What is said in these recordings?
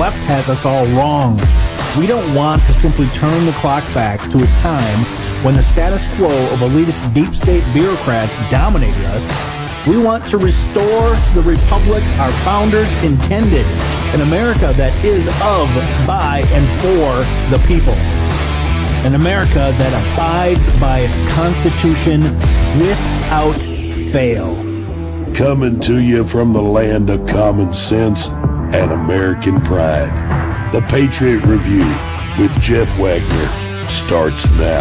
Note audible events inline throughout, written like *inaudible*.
left has us all wrong. We don't want to simply turn the clock back to a time when the status quo of elitist deep state bureaucrats dominated us. We want to restore the republic our founders intended, an America that is of, by, and for the people. An America that abides by its Constitution without fail. Coming to you from the land of common sense and American pride. The Patriot Review with Jeff Wagner starts now.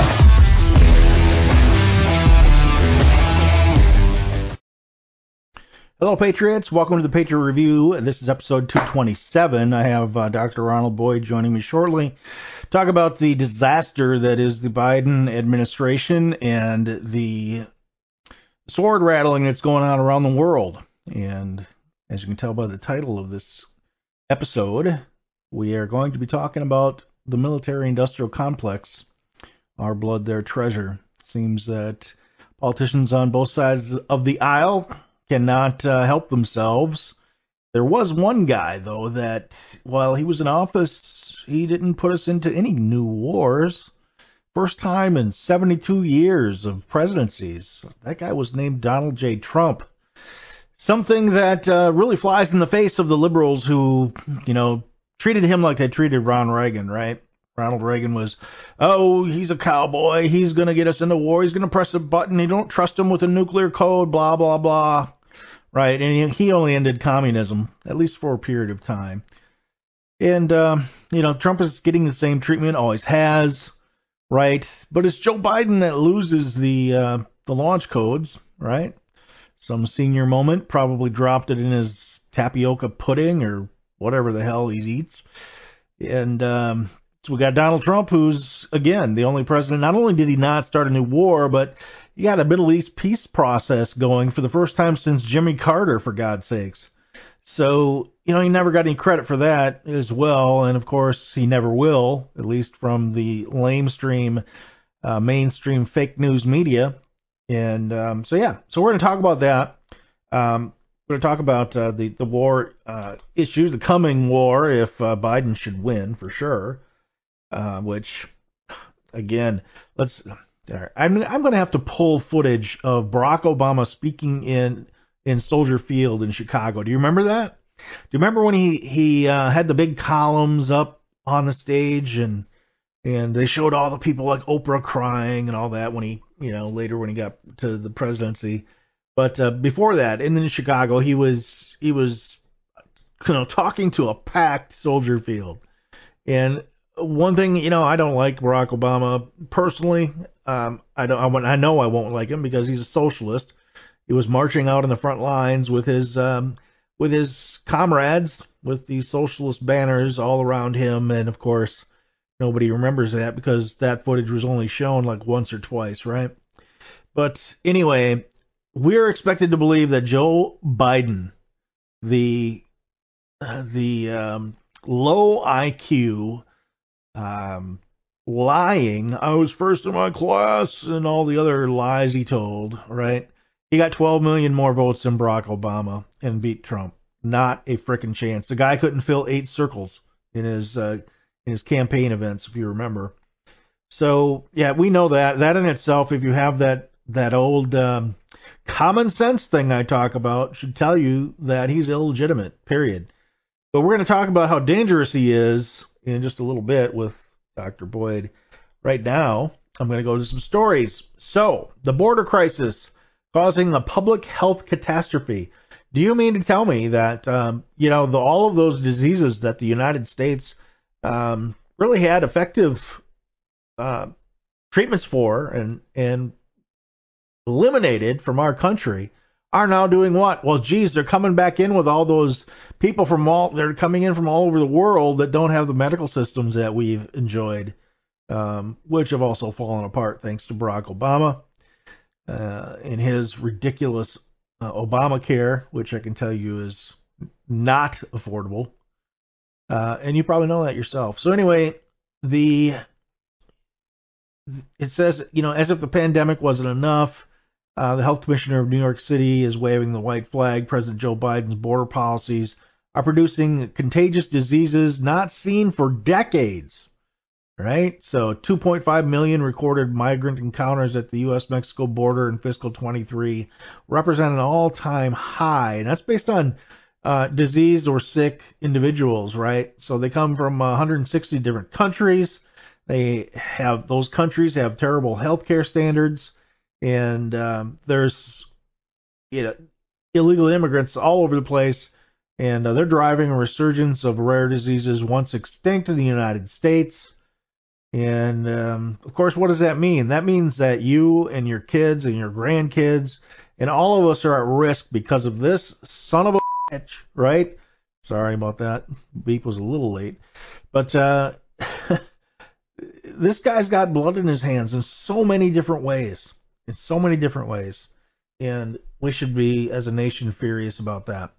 Hello, Patriots. Welcome to the Patriot Review. This is episode 227. I have uh, Dr. Ronald Boyd joining me shortly. Talk about the disaster that is the Biden administration and the sword rattling that's going on around the world. And as you can tell by the title of this episode, we are going to be talking about the military industrial complex, our blood, their treasure. Seems that politicians on both sides of the aisle cannot uh, help themselves. There was one guy, though, that while he was in office, he didn't put us into any new wars. First time in 72 years of presidencies. That guy was named Donald J. Trump. Something that uh, really flies in the face of the liberals who, you know, treated him like they treated Ron Reagan, right? Ronald Reagan was, oh, he's a cowboy. He's going to get us into war. He's going to press a button. You don't trust him with a nuclear code, blah, blah, blah right? And he only ended communism, at least for a period of time. And, uh, you know, Trump is getting the same treatment, always has, right? But it's Joe Biden that loses the, uh, the launch codes, right? Some senior moment probably dropped it in his tapioca pudding or whatever the hell he eats. And, um, so we got Donald Trump, who's, again, the only president. Not only did he not start a new war, but he got a Middle East peace process going for the first time since Jimmy Carter, for God's sakes. So, you know, he never got any credit for that as well. And of course, he never will, at least from the lamestream, uh, mainstream fake news media. And um, so, yeah, so we're going to talk about that. Um, we're going to talk about uh, the, the war uh, issues, the coming war, if uh, Biden should win, for sure. Uh, which, again, let's I'm I'm going to have to pull footage of Barack Obama speaking in in Soldier Field in Chicago. Do you remember that? Do you remember when he he uh, had the big columns up on the stage and and they showed all the people like Oprah crying and all that when he you know later when he got to the presidency. But uh, before that, in Chicago, he was he was you know talking to a packed Soldier Field, and one thing, you know, I don't like Barack Obama personally. Um, I don't. I, I know I won't like him because he's a socialist. He was marching out in the front lines with his um, with his comrades with the socialist banners all around him, and of course, nobody remembers that because that footage was only shown like once or twice, right? But anyway, we're expected to believe that Joe Biden, the the um, low IQ um, lying. I was first in my class and all the other lies he told, right? He got 12 million more votes than Barack Obama and beat Trump. Not a freaking chance. The guy couldn't fill eight circles in his uh, in his campaign events, if you remember. So yeah, we know that. That in itself, if you have that that old um, common sense thing I talk about, should tell you that he's illegitimate. Period. But we're going to talk about how dangerous he is in just a little bit with Dr. Boyd. Right now, I'm going to go to some stories. So, the border crisis causing a public health catastrophe. Do you mean to tell me that um, you know the, all of those diseases that the United States um, really had effective uh, treatments for and and eliminated from our country are now doing what? Well, geez, they're coming back in with all those people from all they're coming in from all over the world that don't have the medical systems that we've enjoyed, um, which have also fallen apart thanks to Barack Obama uh, and his ridiculous uh, Obamacare, which I can tell you is not affordable. Uh, and you probably know that yourself. So anyway, the it says you know as if the pandemic wasn't enough uh, the health commissioner of New York City is waving the white flag. President Joe Biden's border policies are producing contagious diseases not seen for decades. Right? So 2.5 million recorded migrant encounters at the US Mexico border in fiscal 23 represent an all time high. And that's based on uh, diseased or sick individuals, right? So they come from 160 different countries. They have those countries have terrible healthcare standards, and um, there's you know illegal immigrants all over the place, and uh, they're driving a resurgence of rare diseases once extinct in the United States. And um, of course, what does that mean? That means that you and your kids and your grandkids and all of us are at risk because of this son of a right? Sorry about that. Beep was a little late. But uh, *laughs* this guy's got blood in his hands in so many different ways. In so many different ways. And we should be, as a nation, furious about that.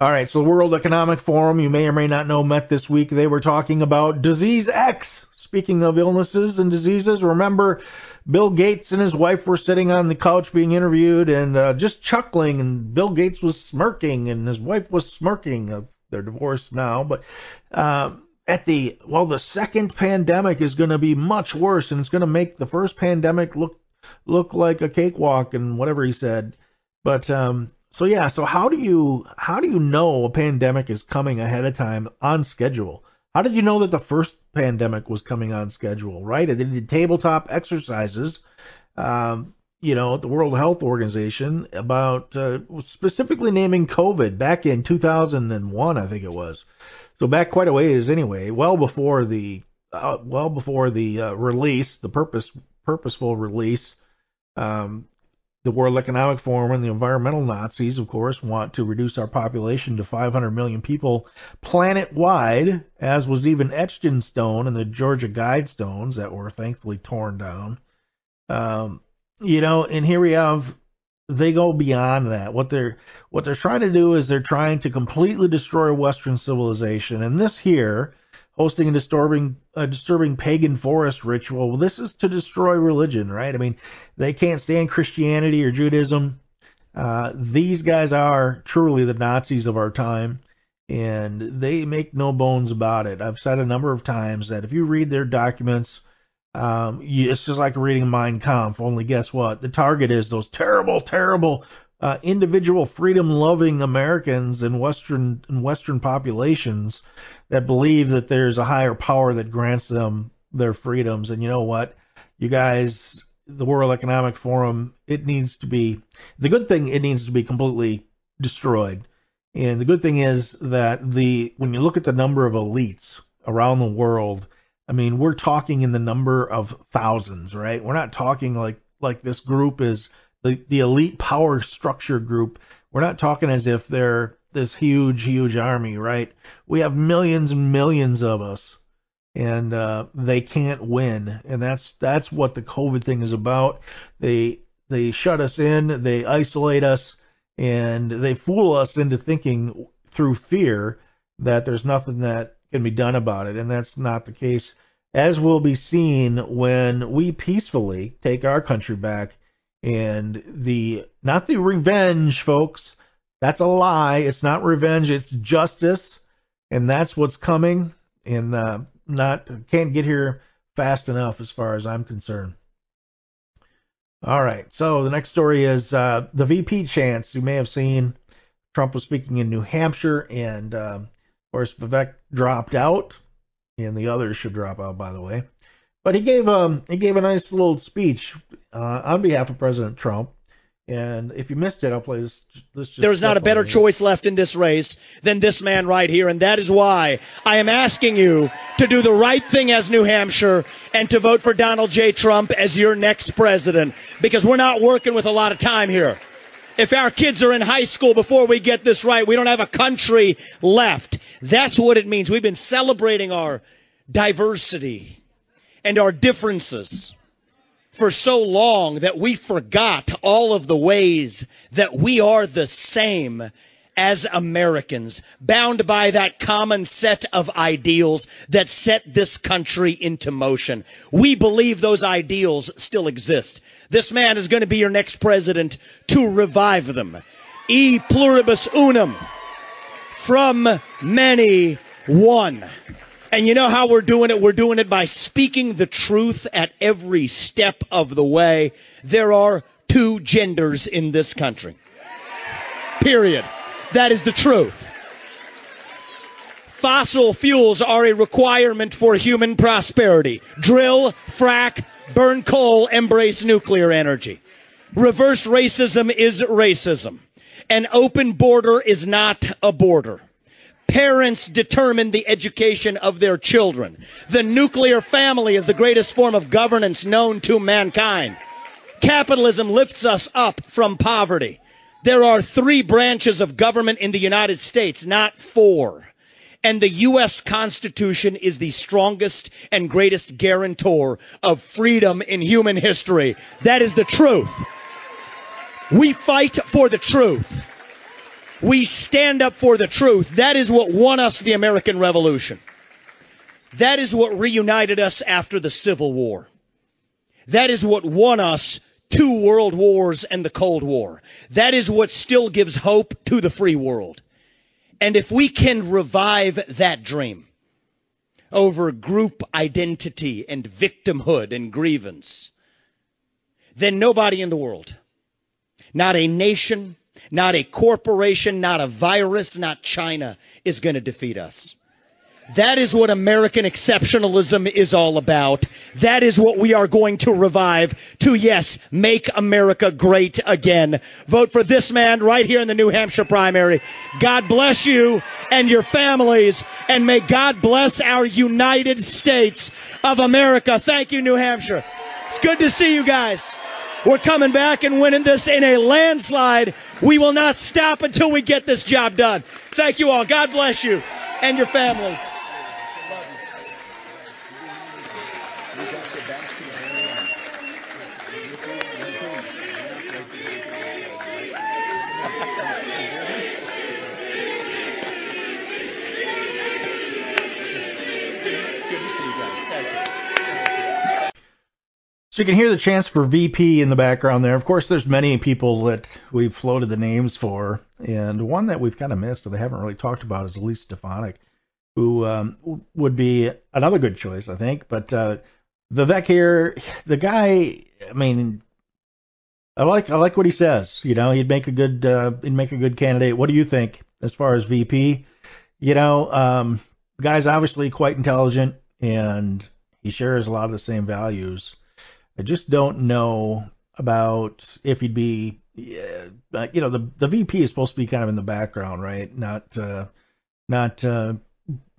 All right, so the World Economic Forum, you may or may not know, met this week. They were talking about Disease X. Speaking of illnesses and diseases, remember Bill Gates and his wife were sitting on the couch being interviewed and uh, just chuckling, and Bill Gates was smirking, and his wife was smirking. They're divorced now, but uh, at the well, the second pandemic is going to be much worse, and it's going to make the first pandemic look look like a cakewalk, and whatever he said. But um, so yeah, so how do you how do you know a pandemic is coming ahead of time on schedule? How did you know that the first pandemic was coming on schedule, right? And they did tabletop exercises, um, you know, at the World Health Organization about uh, specifically naming COVID back in 2001, I think it was. So back quite a ways anyway, well before the uh, well before the uh, release, the purpose purposeful release um, the World Economic Forum and the environmental Nazis, of course, want to reduce our population to 500 million people planet wide, as was even etched in stone in the Georgia Guidestones that were thankfully torn down. Um, you know, and here we have they go beyond that. What they're what they're trying to do is they're trying to completely destroy Western civilization, and this here hosting a disturbing a disturbing pagan forest ritual. Well, this is to destroy religion, right? I mean, they can't stand Christianity or Judaism. Uh, these guys are truly the Nazis of our time, and they make no bones about it. I've said a number of times that if you read their documents, um, it's just like reading Mein Kampf. Only guess what? The target is those terrible, terrible uh, individual freedom-loving Americans and Western and Western populations that believe that there's a higher power that grants them their freedoms. And you know what? You guys, the World Economic Forum, it needs to be the good thing. It needs to be completely destroyed. And the good thing is that the when you look at the number of elites around the world, I mean, we're talking in the number of thousands, right? We're not talking like like this group is the the elite power structure group. We're not talking as if they're this huge, huge army, right? We have millions and millions of us, and uh, they can't win, and that's that's what the COVID thing is about. They they shut us in, they isolate us, and they fool us into thinking through fear that there's nothing that can be done about it, and that's not the case. As will be seen when we peacefully take our country back, and the not the revenge, folks, that's a lie. It's not revenge. It's justice, and that's what's coming. And uh, not can't get here fast enough as far as I'm concerned. All right. So the next story is uh, the VP chants. You may have seen Trump was speaking in New Hampshire, and uh, of course Vivek dropped out, and the others should drop out, by the way. But he gave um he gave a nice little speech uh, on behalf of President Trump, and if you missed it, I'll play this. this there is not a better choice left in this race than this man right here, and that is why I am asking you to do the right thing as New Hampshire and to vote for Donald J. Trump as your next president, because we're not working with a lot of time here. If our kids are in high school before we get this right, we don't have a country left. That's what it means. We've been celebrating our diversity and our differences for so long that we forgot all of the ways that we are the same as Americans, bound by that common set of ideals that set this country into motion. We believe those ideals still exist. This man is going to be your next president to revive them. E pluribus unum from many, one. And you know how we're doing it? We're doing it by speaking the truth at every step of the way. There are two genders in this country. Period. That is the truth. Fossil fuels are a requirement for human prosperity. Drill, frack, burn coal, embrace nuclear energy. Reverse racism is racism. An open border is not a border. Parents determine the education of their children. The nuclear family is the greatest form of governance known to mankind. Capitalism lifts us up from poverty. There are three branches of government in the United States, not four. And the U.S. Constitution is the strongest and greatest guarantor of freedom in human history. That is the truth. We fight for the truth. We stand up for the truth. That is what won us the American Revolution. That is what reunited us after the Civil War. That is what won us two world wars and the Cold War. That is what still gives hope to the free world. And if we can revive that dream over group identity and victimhood and grievance, then nobody in the world, not a nation, not a corporation, not a virus, not China is going to defeat us. That is what American exceptionalism is all about. That is what we are going to revive to, yes, make America great again. Vote for this man right here in the New Hampshire primary. God bless you and your families, and may God bless our United States of America. Thank you, New Hampshire. It's good to see you guys. We're coming back and winning this in a landslide. We will not stop until we get this job done. Thank you all. God bless you and your families. So you can hear the chants for VP in the background there. Of course, there's many people that we've floated the names for, and one that we've kind of missed that they haven't really talked about is Elise Stefanik, who um, would be another good choice, I think. But uh, Vivek here, the guy, I mean, I like I like what he says. You know, he'd make a good uh, he'd make a good candidate. What do you think as far as VP? You know, um, the guy's obviously quite intelligent and he shares a lot of the same values. I just don't know about if he'd be, uh, you know, the the VP is supposed to be kind of in the background, right? Not uh, not uh,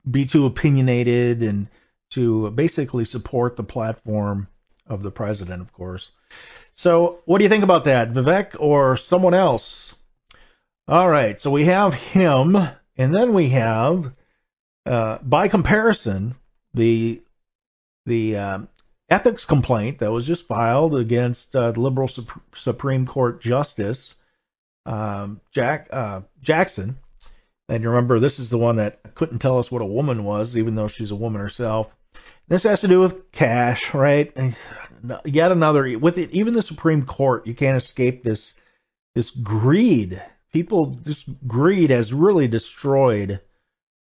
be too opinionated and to basically support the platform of the president, of course. So, what do you think about that, Vivek or someone else? All right, so we have him, and then we have, uh, by comparison, the the um, ethics complaint that was just filed against uh, the liberal Sup- Supreme Court Justice um, Jack uh, Jackson. And you remember, this is the one that couldn't tell us what a woman was, even though she's a woman herself. This has to do with cash, right? Yet another with it, even the Supreme Court, you can't escape this this greed. People, this greed has really destroyed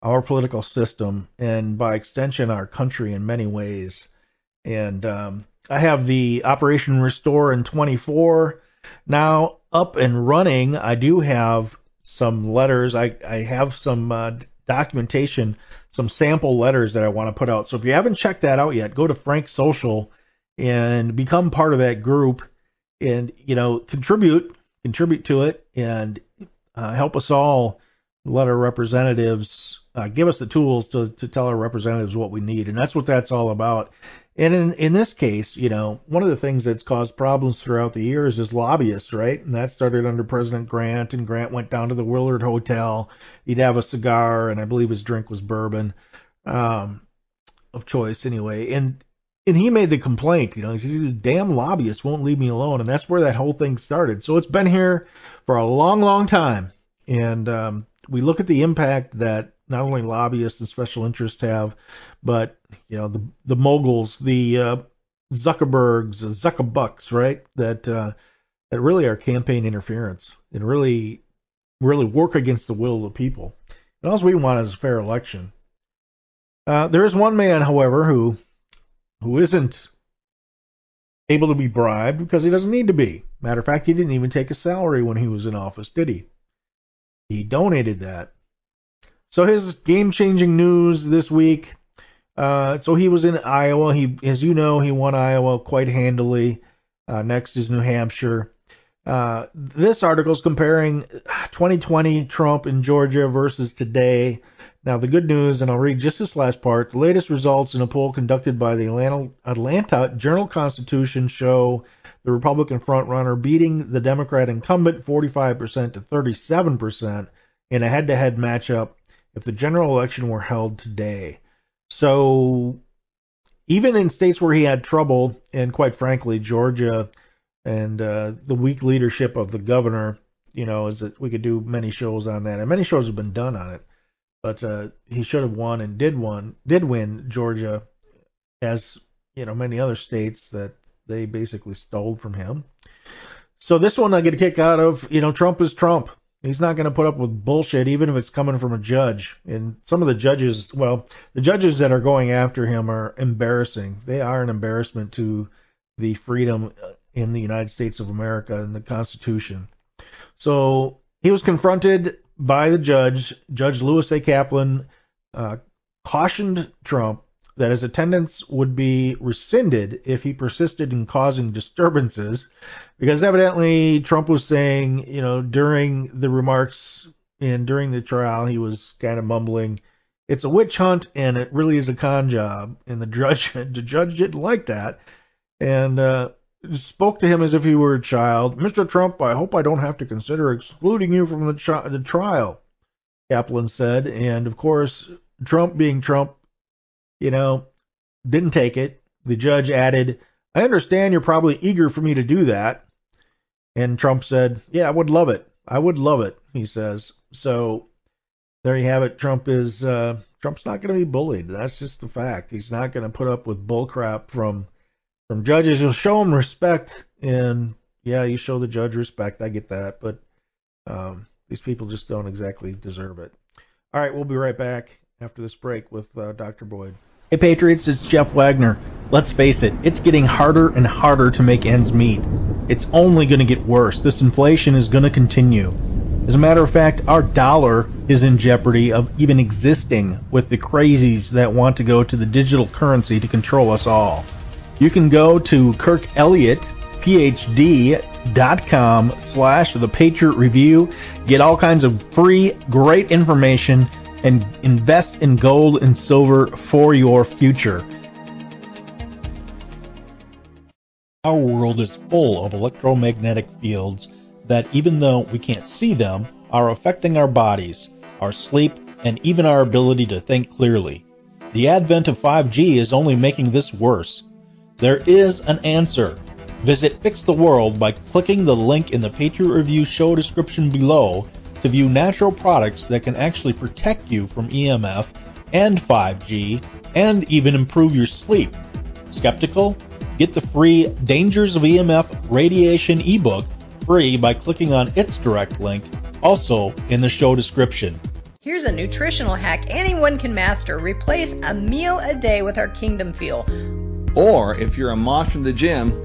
our political system and by extension our country in many ways. And um, I have the Operation Restore in 24 now up and running. I do have some letters. I, I have some uh, documentation, some sample letters that I want to put out. So if you haven't checked that out yet, go to Frank Social and become part of that group and, you know, contribute, contribute to it and uh, help us all let our representatives uh, give us the tools to, to tell our representatives what we need. And that's what that's all about. And in, in this case, you know, one of the things that's caused problems throughout the years is lobbyists, right? And that started under President Grant, and Grant went down to the Willard Hotel. He'd have a cigar, and I believe his drink was bourbon, um, of choice anyway. And and he made the complaint, you know, he says, these damn lobbyists won't leave me alone, and that's where that whole thing started. So it's been here for a long, long time, and um, we look at the impact that not only lobbyists and special interests have, but you know the the moguls, the uh, Zuckerbergs, the Zuckerbucks, right? That uh, that really are campaign interference and really really work against the will of the people. And all we want is a fair election. Uh, there is one man, however, who who isn't able to be bribed because he doesn't need to be. Matter of fact, he didn't even take a salary when he was in office, did he? He donated that. So his game-changing news this week. Uh, so he was in Iowa. He, as you know, he won Iowa quite handily. Uh, next is New Hampshire. Uh, this article is comparing 2020 Trump in Georgia versus today. Now, the good news, and I'll read just this last part. The latest results in a poll conducted by the Atlanta, Atlanta Journal Constitution show the Republican frontrunner beating the Democrat incumbent 45% to 37% in a head to head matchup if the general election were held today. So, even in states where he had trouble, and quite frankly, Georgia and uh, the weak leadership of the governor, you know, is that we could do many shows on that, and many shows have been done on it. But uh, he should have won and did won did win Georgia, as you know many other states that they basically stole from him. So this one I get a kick out of. You know, Trump is Trump. He's not going to put up with bullshit, even if it's coming from a judge. And some of the judges, well, the judges that are going after him are embarrassing. They are an embarrassment to the freedom in the United States of America and the Constitution. So he was confronted by the judge. Judge Lewis A. Kaplan uh, cautioned Trump that his attendance would be rescinded if he persisted in causing disturbances, because evidently Trump was saying, you know, during the remarks and during the trial, he was kind of mumbling, "It's a witch hunt and it really is a con job," and the judge, *laughs* the judge didn't like that, and uh, spoke to him as if he were a child. Mr. Trump, I hope I don't have to consider excluding you from the, tri- the trial, Kaplan said. And of course, Trump being Trump, you know, didn't take it. The judge added, I understand you're probably eager for me to do that. And Trump said, Yeah, I would love it. I would love it, he says. So there you have it. Trump is uh, Trump's not going to be bullied. That's just the fact. He's not going to put up with bullcrap from from judges. You'll show them respect, and yeah, you show the judge respect. I get that, but um, these people just don't exactly deserve it. All right, we'll be right back after this break with uh, Dr. Boyd. Hey, Patriots, it's Jeff Wagner. Let's face it, it's getting harder and harder to make ends meet. It's only going to get worse. This inflation is going to continue. As a matter of fact, our dollar is in jeopardy of even existing with the crazies that want to go to the digital currency to control us all. You can go to Kirk Elliott, PhD.com slash the Patriot Review. Get all kinds of free, great information and invest in gold and silver for your future. Our world is full of electromagnetic fields that, even though we can't see them, are affecting our bodies, our sleep, and even our ability to think clearly. The advent of 5G is only making this worse. There is an answer. Visit Fix the World by clicking the link in the Patriot Review show description below to view natural products that can actually protect you from EMF and 5G and even improve your sleep. Skeptical? Get the free Dangers of EMF Radiation ebook free by clicking on its direct link, also in the show description. Here's a nutritional hack anyone can master. Replace a meal a day with our Kingdom Fuel. Or if you're a monster in the gym,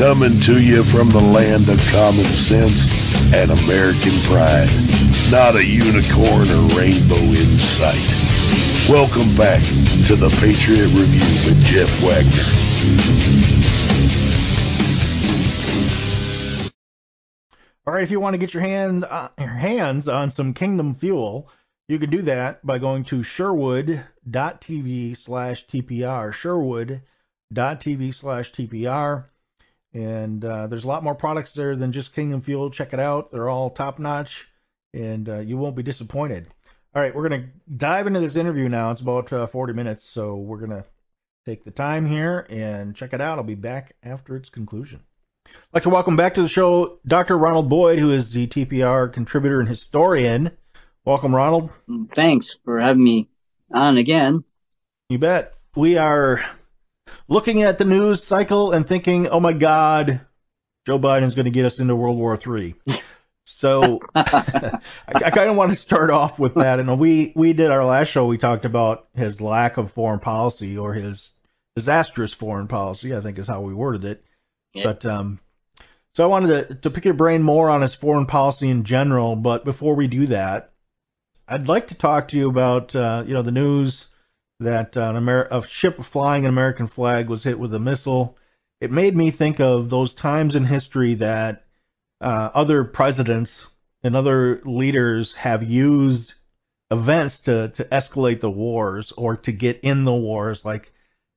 Coming to you from the land of common sense and American pride. Not a unicorn or rainbow in sight. Welcome back to the Patriot Review with Jeff Wagner. All right, if you want to get your hand uh, your hands on some Kingdom Fuel, you can do that by going to sherwood.tv slash TPR. Sherwood.tv slash TPR. And uh, there's a lot more products there than just Kingdom Fuel. Check it out. They're all top notch, and uh, you won't be disappointed. All right, we're going to dive into this interview now. It's about uh, 40 minutes, so we're going to take the time here and check it out. I'll be back after its conclusion. I'd like to welcome back to the show Dr. Ronald Boyd, who is the TPR contributor and historian. Welcome, Ronald. Thanks for having me on again. You bet. We are looking at the news cycle and thinking, oh my God, Joe Biden's going to get us into World War III. So *laughs* I, I kind of want to start off with that. And we, we did our last show, we talked about his lack of foreign policy or his disastrous foreign policy, I think is how we worded it. Yeah. But, um, so I wanted to, to pick your brain more on his foreign policy in general. But before we do that, I'd like to talk to you about, uh, you know, the news that uh, an Amer- a ship flying an American flag was hit with a missile. It made me think of those times in history that uh, other presidents and other leaders have used events to to escalate the wars or to get in the wars. Like,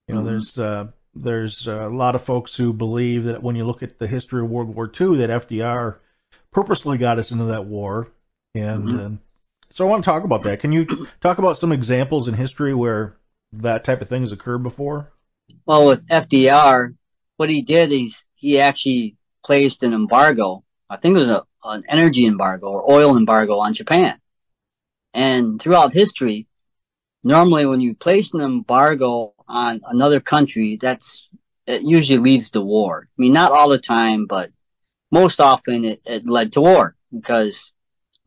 you know, Mhm. there's uh, there's a lot of folks who believe that when you look at the history of World War II, that FDR purposely got us into that war, and Mhm. um, so I want to talk about that. Can you talk about some examples in history where that type of thing has occurred before? Well, with FDR, what he did is he actually placed an embargo. I think it was a, an energy embargo or oil embargo on Japan. And throughout history, normally when you place an embargo on another country, that's it usually leads to war. I mean, not all the time, but most often it, it led to war because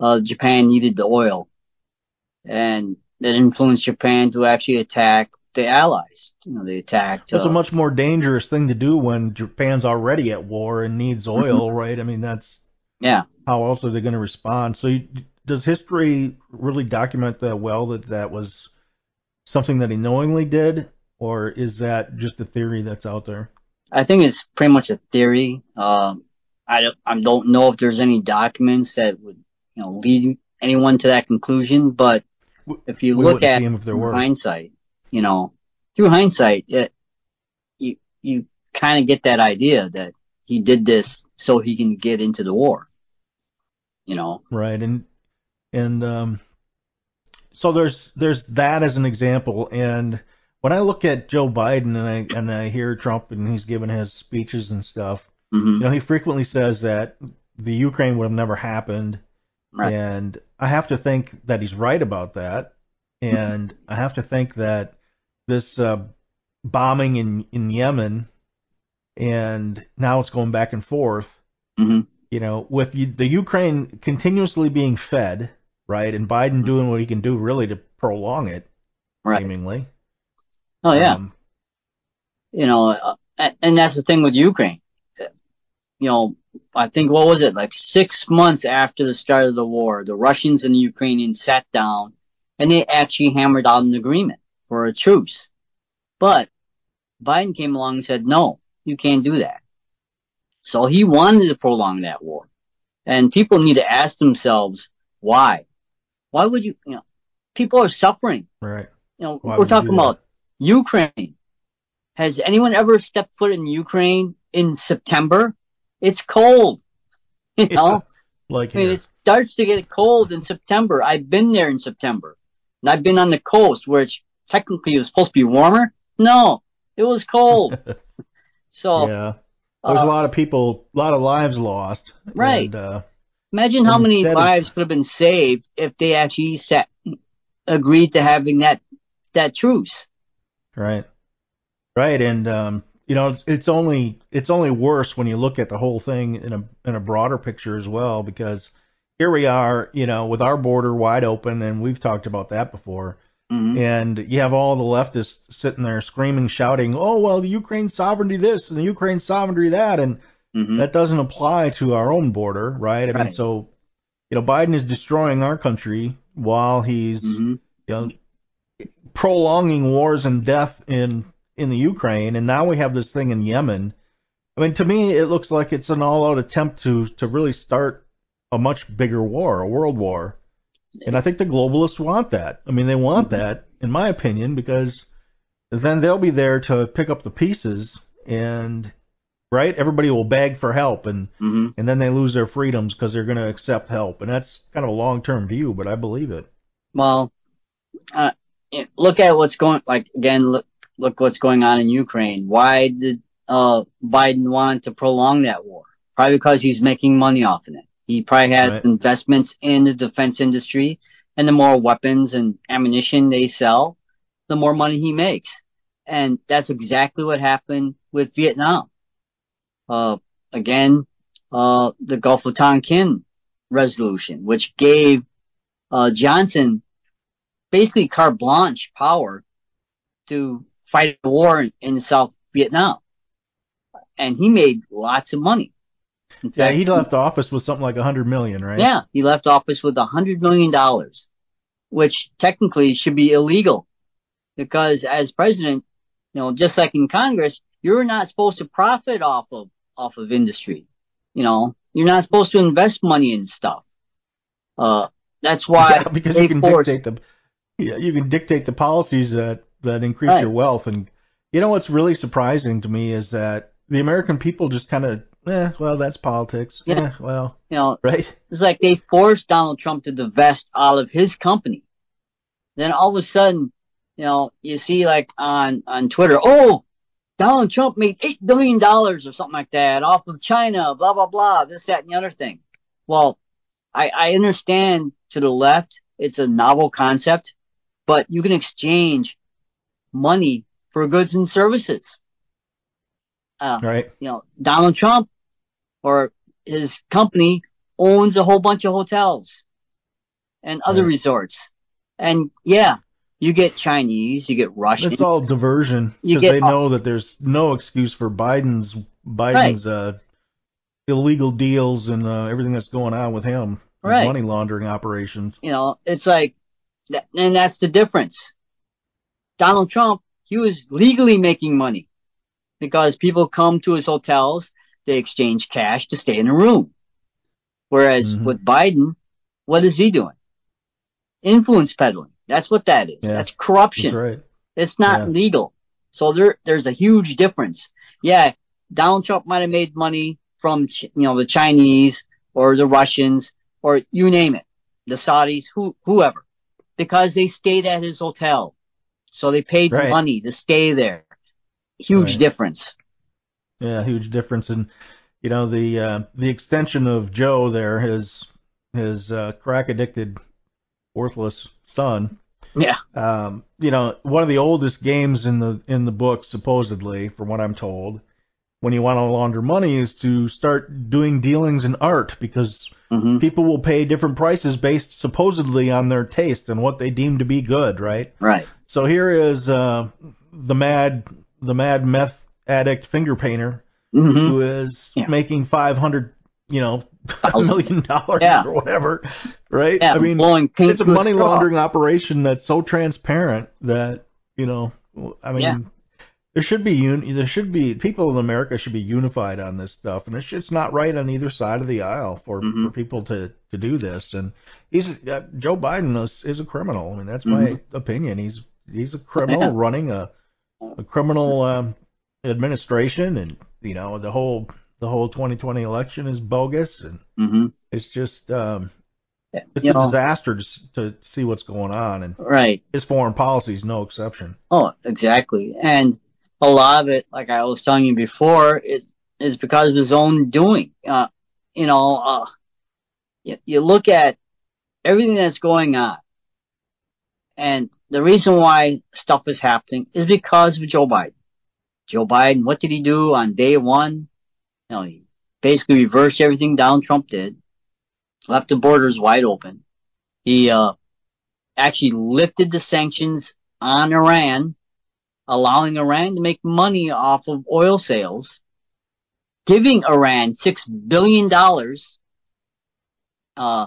uh, Japan needed the oil, and it influenced Japan to actually attack the Allies. You know, they attacked. That's uh, a much more dangerous thing to do when Japan's already at war and needs oil, right? I mean, that's yeah. how else are they going to respond? So, you, does history really document that well that that was something that he knowingly did, or is that just a theory that's out there? I think it's pretty much a theory. Um, I don't, I don't know if there's any documents that would, you know, lead anyone to that conclusion. But if you we look at see 'em if there through hindsight, you know, through hindsight, it, you you kind of get that idea that he did this so he can get into the war. You know, Right, and and um, so there's there's that as an example. And when I look at Joe Biden and I and I hear Trump and he's giving his speeches and stuff, hmm you know, he frequently says that the Ukraine would have never happened, right? and I have to think that he's right about that, and I have to think that this uh, bombing in in Yemen, and now it's going back and forth hmm you know, with the Ukraine continuously being fed, right, and Biden doing what he can do really to prolong it, Right. seemingly. Oh yeah. Um, you know, uh, and that's the thing with Ukraine. You know, I think what was it like six months after the start of the war, the Russians and the Ukrainians sat down and they actually hammered out an agreement for a truce. But Biden came along and said, no, you can't do that. So he wanted to prolong that war. And people need to ask themselves, why? Why would you, you know, people are suffering. right. You know, Why we're talking about Ukraine. Has anyone ever stepped foot in Ukraine in September? It's cold. You know, Like I mean, here. it starts to get cold in September. I've been there in September. And I've been on the coast where it's technically it was supposed to be warmer. No, it was cold. *laughs* so yeah. There's uh, a lot of people, a lot of lives lost. Right. And, uh, imagine how many instead of- lives could have been saved if they actually sat, agreed to having that, that truce. right. Right. And, um, you know, it's, it's only, it's only worse when you look at the whole thing in a, in a broader picture as well, because here we are, you know, with our border wide open, and we've talked about that before. hmm and you have all the leftists sitting there screaming, shouting, "Oh well, the Ukraine sovereignty this and the Ukraine sovereignty that," and Mhm. That doesn't apply to our own border, right? I mean, so you know, Biden is destroying our country while he's Mhm. you know prolonging wars and death in in the Ukraine, and now we have this thing in Yemen. I mean, to me, it looks like it's an all-out attempt to to really start a much bigger war, a world war. And I think the globalists want that. I mean, they want that, in my opinion, because then they'll be there to pick up the pieces, and right, everybody will beg for help, and Mhm. and then they lose their freedoms because they're going to accept help, and that's kind of a long-term view, but I believe it. Well, uh, look at what's going. Like again, look look what's going on in Ukraine. Why did uh, Biden want to prolong that war? Probably because he's making money off of it. He probably has Right. investments in the defense industry, and the more weapons and ammunition they sell, the more money he makes. And that's exactly what happened with Vietnam. Uh, again, uh, the Gulf of Tonkin resolution, which gave uh, Johnson basically carte blanche power to fight a war in, South Vietnam. And he made lots of money. In Yeah, fact, he left office with something like a hundred million, right? yeah, he left office with a hundred million dollars, which technically should be illegal because as president, you know, just like in Congress, you're not supposed to profit off of, off of industry. You know, you're not supposed to invest money in stuff. Uh, that's why Yeah, because you can dictate the yeah, you can dictate the policies that that increase Right. your wealth. And you know what's really surprising to me is that the American people just kind of, eh, well, that's politics. Yeah. Eh, well, you know, right? It's like they forced Donald Trump to divest all of his company. Then all of a sudden, you know, you see like on, on Twitter, oh, Donald Trump made $8 billion or something like that off of China, blah, blah, blah, this, that, and the other thing. Well, I, I understand to the left, it's a novel concept, but you can exchange money for goods and services. Uh, Right. you know, Donald Trump or his company owns a whole bunch of hotels and other Right. resorts. And yeah, you get Chinese, you get Russian. It's all diversion because they all- know that there's no excuse for Biden's Biden's uh, illegal deals and uh, everything that's going on with him, Right. money laundering operations. you know, it's like, and that's the difference. Donald Trump, he was legally making money because people come to his hotels, they exchange cash to stay in a room. Whereas Mhm. with Biden, what is he doing? Influence peddling. That's what that is. Yeah. That's corruption. That's right. It's not Yeah. legal. So there, there's a huge difference. Yeah, Donald Trump might have made money from, you know, the Chinese or the Russians or you name it, the Saudis, who, whoever, because they stayed at his hotel. So they paid Right. money to stay there. Huge Right. difference. Yeah, huge difference. And you know the uh, the extension of Joe there, his his uh, crack addicted, worthless son. Yeah. Um, you know, one of the oldest games in the in the book, supposedly, from what I'm told, when you want to launder money, is to start doing dealings in art because hmm people will pay different prices based supposedly on their taste and what they deem to be good, right? Right. So here is uh, the mad the mad meth addict finger painter hmm who is Yeah. making five hundred, you know, *laughs* million dollars Yeah. or whatever, right? Yeah. I mean, it's a money straw. laundering operation that's so transparent that you know, I mean, Yeah. there should be un- there should be people in America should be unified on this stuff, and it's it's not right on either side of the aisle for Mhm. for people to to do this. And he's uh, Joe Biden is, is a criminal. I mean, that's my Mhm. opinion. He's he's a criminal running a a criminal um, administration, and you know the whole the whole 2020 election is bogus, and hmm it's just um, it's You a know, disaster to, to see what's going on, and right. his foreign policy is no exception. Oh, exactly. And a lot of it, like I was telling you before, is is because of his own doing. Uh, you know, uh, you, you look at everything that's going on, and the reason why stuff is happening is because of Joe Biden. Joe Biden, what did he do on day one? You know, he basically reversed everything Donald Trump did, left the borders wide open. He uh, actually lifted the sanctions on Iran allowing Iran to make money off of oil sales. giving Iran six billion dollars, uh,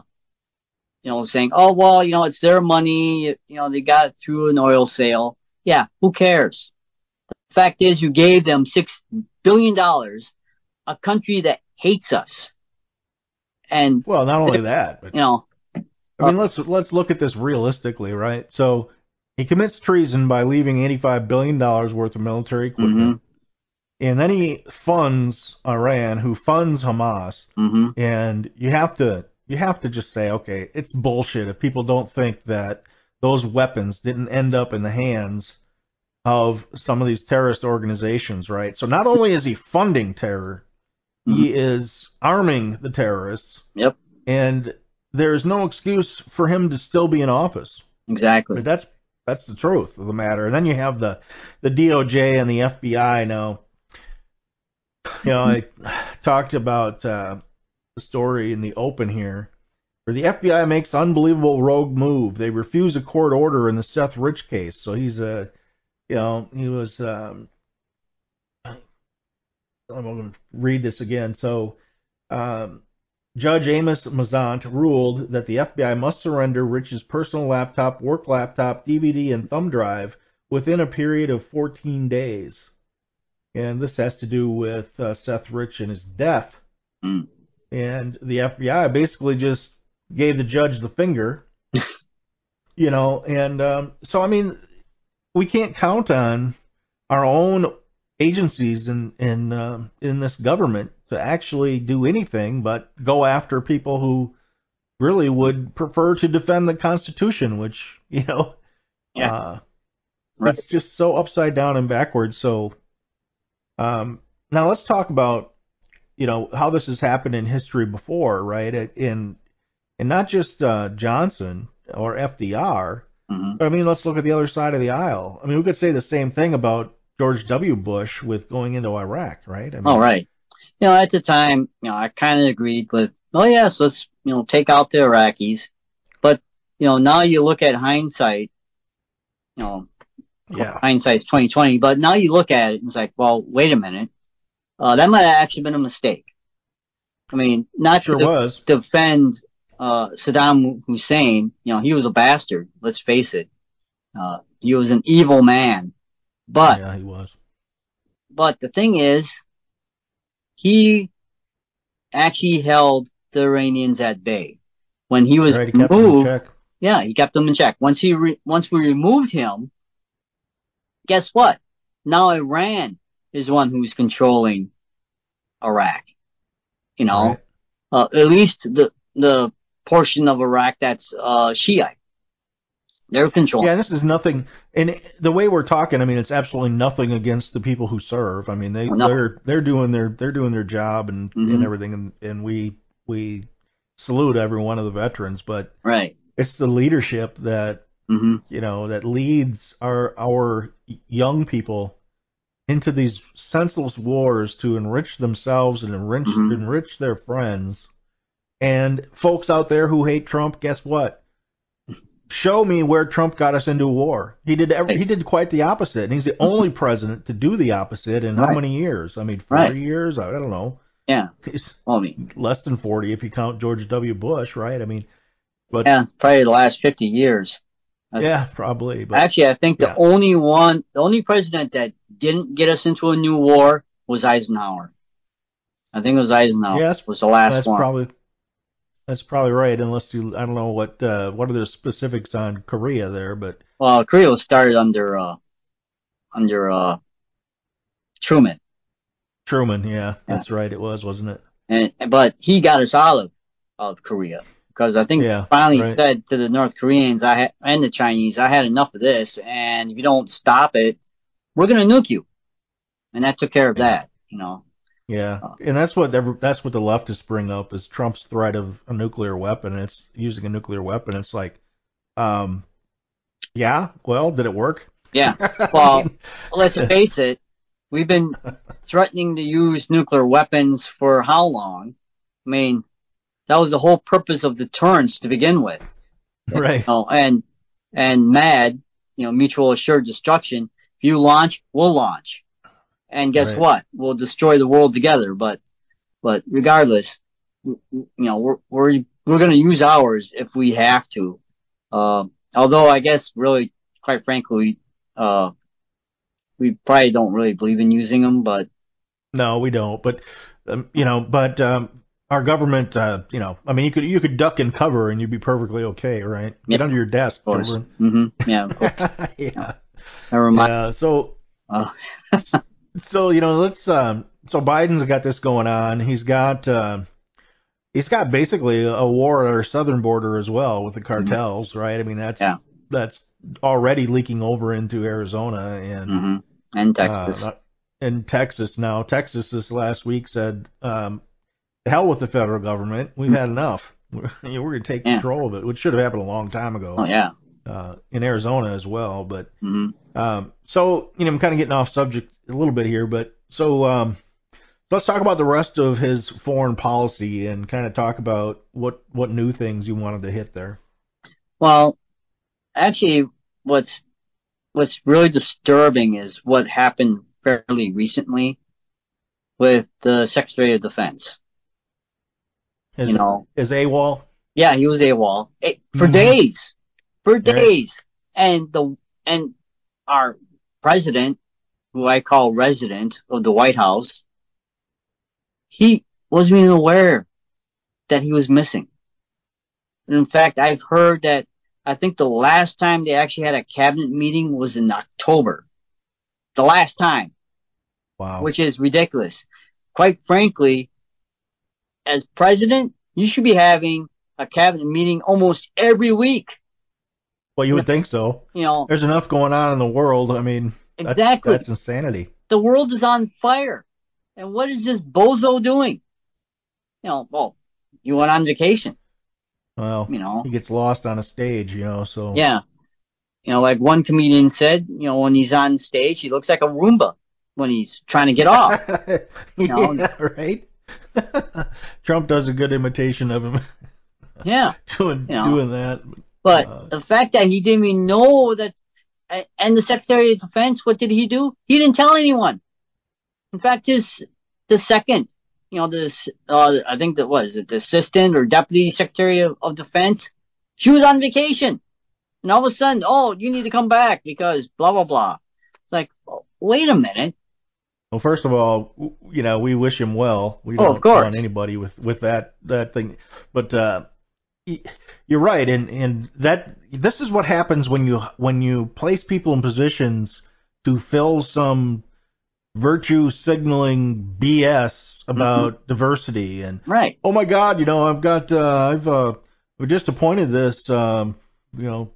you know, saying, oh well, you know, it's their money, you know, they got it through an oil sale. Yeah, who cares? The fact is, you gave them six billion dollars, a country that hates us, and Well, not only that, but you know, I mean, let's let's look at this realistically, right? So he commits treason by leaving 85 billion dollars worth of military equipment, and then he funds Iran, who funds Hamas, hmm and you have to you have to just say, okay, it's bullshit if people don't think that those weapons didn't end up in the hands of some of these terrorist organizations, right? So not only is he funding terror, he is arming the terrorists, yep, and there's no excuse for him to still be in office. exactly. But that's that's the truth of the matter. And then you have the the DOJ and the FBI now. You know, I *sighs* talked about uh, the story in the open here, where the FBI makes unbelievable rogue move. They refuse a court order in the Seth Rich case. So he's a, you know, he was. Um, I'm going to read this again. So. Um, Judge Amos Mazzant ruled that the FBI must surrender Rich's personal laptop, work laptop, DVD, and thumb drive within a period of 14 days. And this has to do with uh, Seth Rich and his death. Mm. And the FBI basically just gave the judge the finger, *laughs* you know. And um, so, I mean, we can't count on our own agencies in in um in this government to actually do anything but go after people who really would prefer to defend the Constitution, which *laughs* you know, Yeah. uh, Right. it's just so upside down and backwards. So, um, now let's talk about you know how this has happened in history before, right? In and not just uh, Johnson or FDR. hmm I mean, let's look at the other side of the aisle. I mean, we could say the same thing about George W. Bush with going into Iraq, right? I mean, Oh, right. You know, at the time, you know, I kind of agreed with, oh yes, let's, you know, take out the Iraqis. But, you know, now you look at hindsight, you know, Yeah. hindsight's 2020, but now you look at it and it's like, well, wait a minute. Uh, that might have actually been a mistake. I mean, not Sure to was. defend, uh, Saddam Hussein, you know, he was a bastard. Let's face it. Uh, he was an evil man. But, yeah, he was. But the thing is, he actually held the Iranians at bay. When he was Right, he kept him in moved, check. yeah, he kept them in check. Once he re- once we removed him, guess what? Now Iran is one who's controlling Iraq. You know, Right. uh, at least the the portion of Iraq that's uh, Shiite. They're controlling. Yeah, this is nothing. And the way we're talking, I mean, it's absolutely nothing against the people who serve. I mean, they No. they're they're doing their they're doing their job and and Mhm. everything, and and we we salute every one of the veterans, but Right. it's the leadership that hmm you know that leads our our young people into these senseless wars to enrich themselves and enrich Mhm. enrich their friends. And folks out there who hate Trump, guess what? Show me where Trump got us into a war. He did every, he did quite the opposite, and he's the only *laughs* president to do the opposite in how many years? I mean, forty Right. years? I don't know. Yeah. Well, less than forty if you count George W. Bush, right? I mean, but yeah, probably the last 50 years. Yeah, probably. But Actually, I think the yeah. only one, the only president that didn't get us into a new war was Eisenhower. I think it was Eisenhower. Yes, was the last that's one. probably that's probably right. Unless you, I don't know what uh, what are the specifics on Korea there, but well, Korea was started under uh, under uh, Truman, Truman, yeah, that's right. It was, wasn't it? and but he got us out of of Korea because I think Yeah, he finally right. said to the North Koreans, I ha- and the Chinese, I had enough of this, and if you don't stop it, we're gonna nuke you, and that took care of Yeah. that. You know. Yeah, Oh. and that's what every, that's what the leftists bring up is Trump's threat of a nuclear weapon. It's using a nuclear weapon. It's like, um, yeah, well, did it work? Yeah. *laughs* Well, let's face it, we've been threatening to use nuclear weapons for how long? I mean, that was the whole purpose of deterrence to begin with. right. You know, and and MAD, you know, mutual assured destruction. If you launch, we'll launch. And guess Right. what? We'll destroy the world together. But But regardless, you know, we're we're we're going to use ours if we have to. Uh, although I guess really, quite frankly, uh, we probably don't really believe in using them. But No, we don't. But um, you know, but um, our government, uh, you know, I mean, you could you could duck and cover and you'd be perfectly okay, right? Get under your desk, of course, children. hmm yeah, *laughs* yeah. never mind. Yeah. So Uh, *laughs* so you know, let's um, so Biden's got this going on. He's got uh, he's got basically a war at our southern border as well with the cartels, right? I mean, that's Yeah. that's already leaking over into Arizona and hmm And Texas. uh, in Texas now. Texas this last week said, um, hell with the federal government. We've had enough. We're, *laughs* you know, we're going to take Yeah. control of it, which should have happened a long time ago. oh yeah. Uh, in Arizona as well. But, hmm um, so, you know, I'm kind of getting off subject a little bit here, but so, um, let's talk about the rest of his foreign policy and kind of talk about what, what new things you wanted to hit there. Well, actually, what's what's really disturbing is what happened fairly recently with the Secretary of Defense. Is, you know, is AWOL? yeah, he was AWOL eh, for Mhm. days, for days, and the and our president, who I call resident of the White House, he wasn't even aware that he was missing. And in fact, I've heard that I think the last time they actually had a cabinet meeting was in October. The last time, Wow. which is ridiculous. Quite frankly, as president, you should be having a cabinet meeting almost every week. well, you would think so. You know, There's enough going on in the world. I mean, that's- Exactly. That's insanity. the world is on fire. And what is this bozo doing? You know, well, you went on vacation, Well, you know. he gets lost on a stage, you know. So Yeah. You know, like one comedian said, you know, when he's on stage, he looks like a Roomba when he's trying to get off. *laughs* You know. yeah, right. *laughs* Trump does a good imitation of him Yeah. *laughs* doing You know. doing that. But Uh, the fact that he didn't even know that, and the Secretary of Defense, what did he do? He didn't tell anyone. In fact, his, the second, you know, this, uh, I think that was it, the assistant or deputy secretary of, of defense, she was on vacation. And all of a sudden, oh, you need to come back because blah, blah, blah. It's like, oh, wait a minute. Well, first of all, you know, we wish him well. We Oh, don't of course. want anybody with with that that thing. But uh, you're right, and and that this is what happens when you when you place people in positions to fill some virtue signaling BS about Mm-hmm. diversity and Right. oh my God, you know, I've got, uh, I've, uh, we just appointed this, um, you know,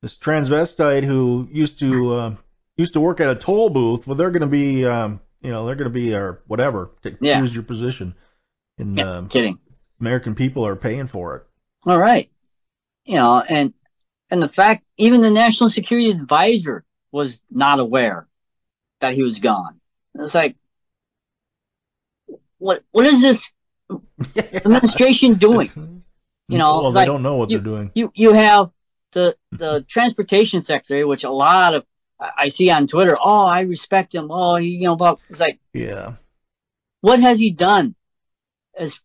this transvestite who used to, uh, used to work at a toll booth. Well, they're going to be, um, you know, they're going to be our whatever. To Yeah. Choose your position. And Yeah, um, kidding. American people are paying for it. All right. You know, and, and the fact, even the National Security Advisor was not aware that he was gone. It's like, what, what is this *laughs* administration doing? You know, well, like, they don't know what you- they're doing. You, you have the, the transportation secretary, which a lot of, I see on Twitter, oh, I respect him. Oh, he, you know, but it's like, Yeah. what has he done as,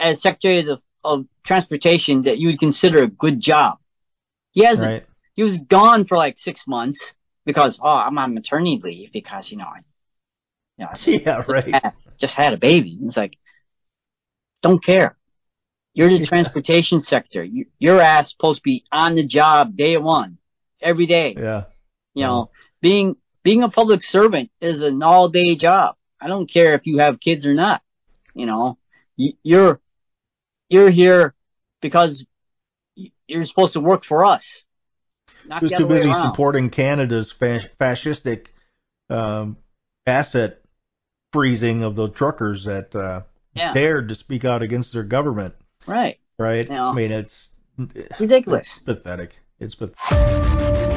as secretary of, of transportation that you would consider a good job? He hasn't. Right. he was gone for like six months because oh I'm on maternity leave because you know I you know I *laughs* Yeah. just, Right. had, just had a baby. It's like don't care. You're the Yeah. transportation sector. You, your ass supposed to be on the job day one, every day. Yeah. You know, being being a public servant is an all day job. I don't care if you have kids or not. You know, You- you're you're here because you're supposed to work for us. Not the too busy supporting Canada's fa- fascistic um, asset freezing of the truckers that uh, Yeah. dared to speak out against their government. Right. Right? Yeah. I mean, it's Ridiculous. It's pathetic. It's pathetic.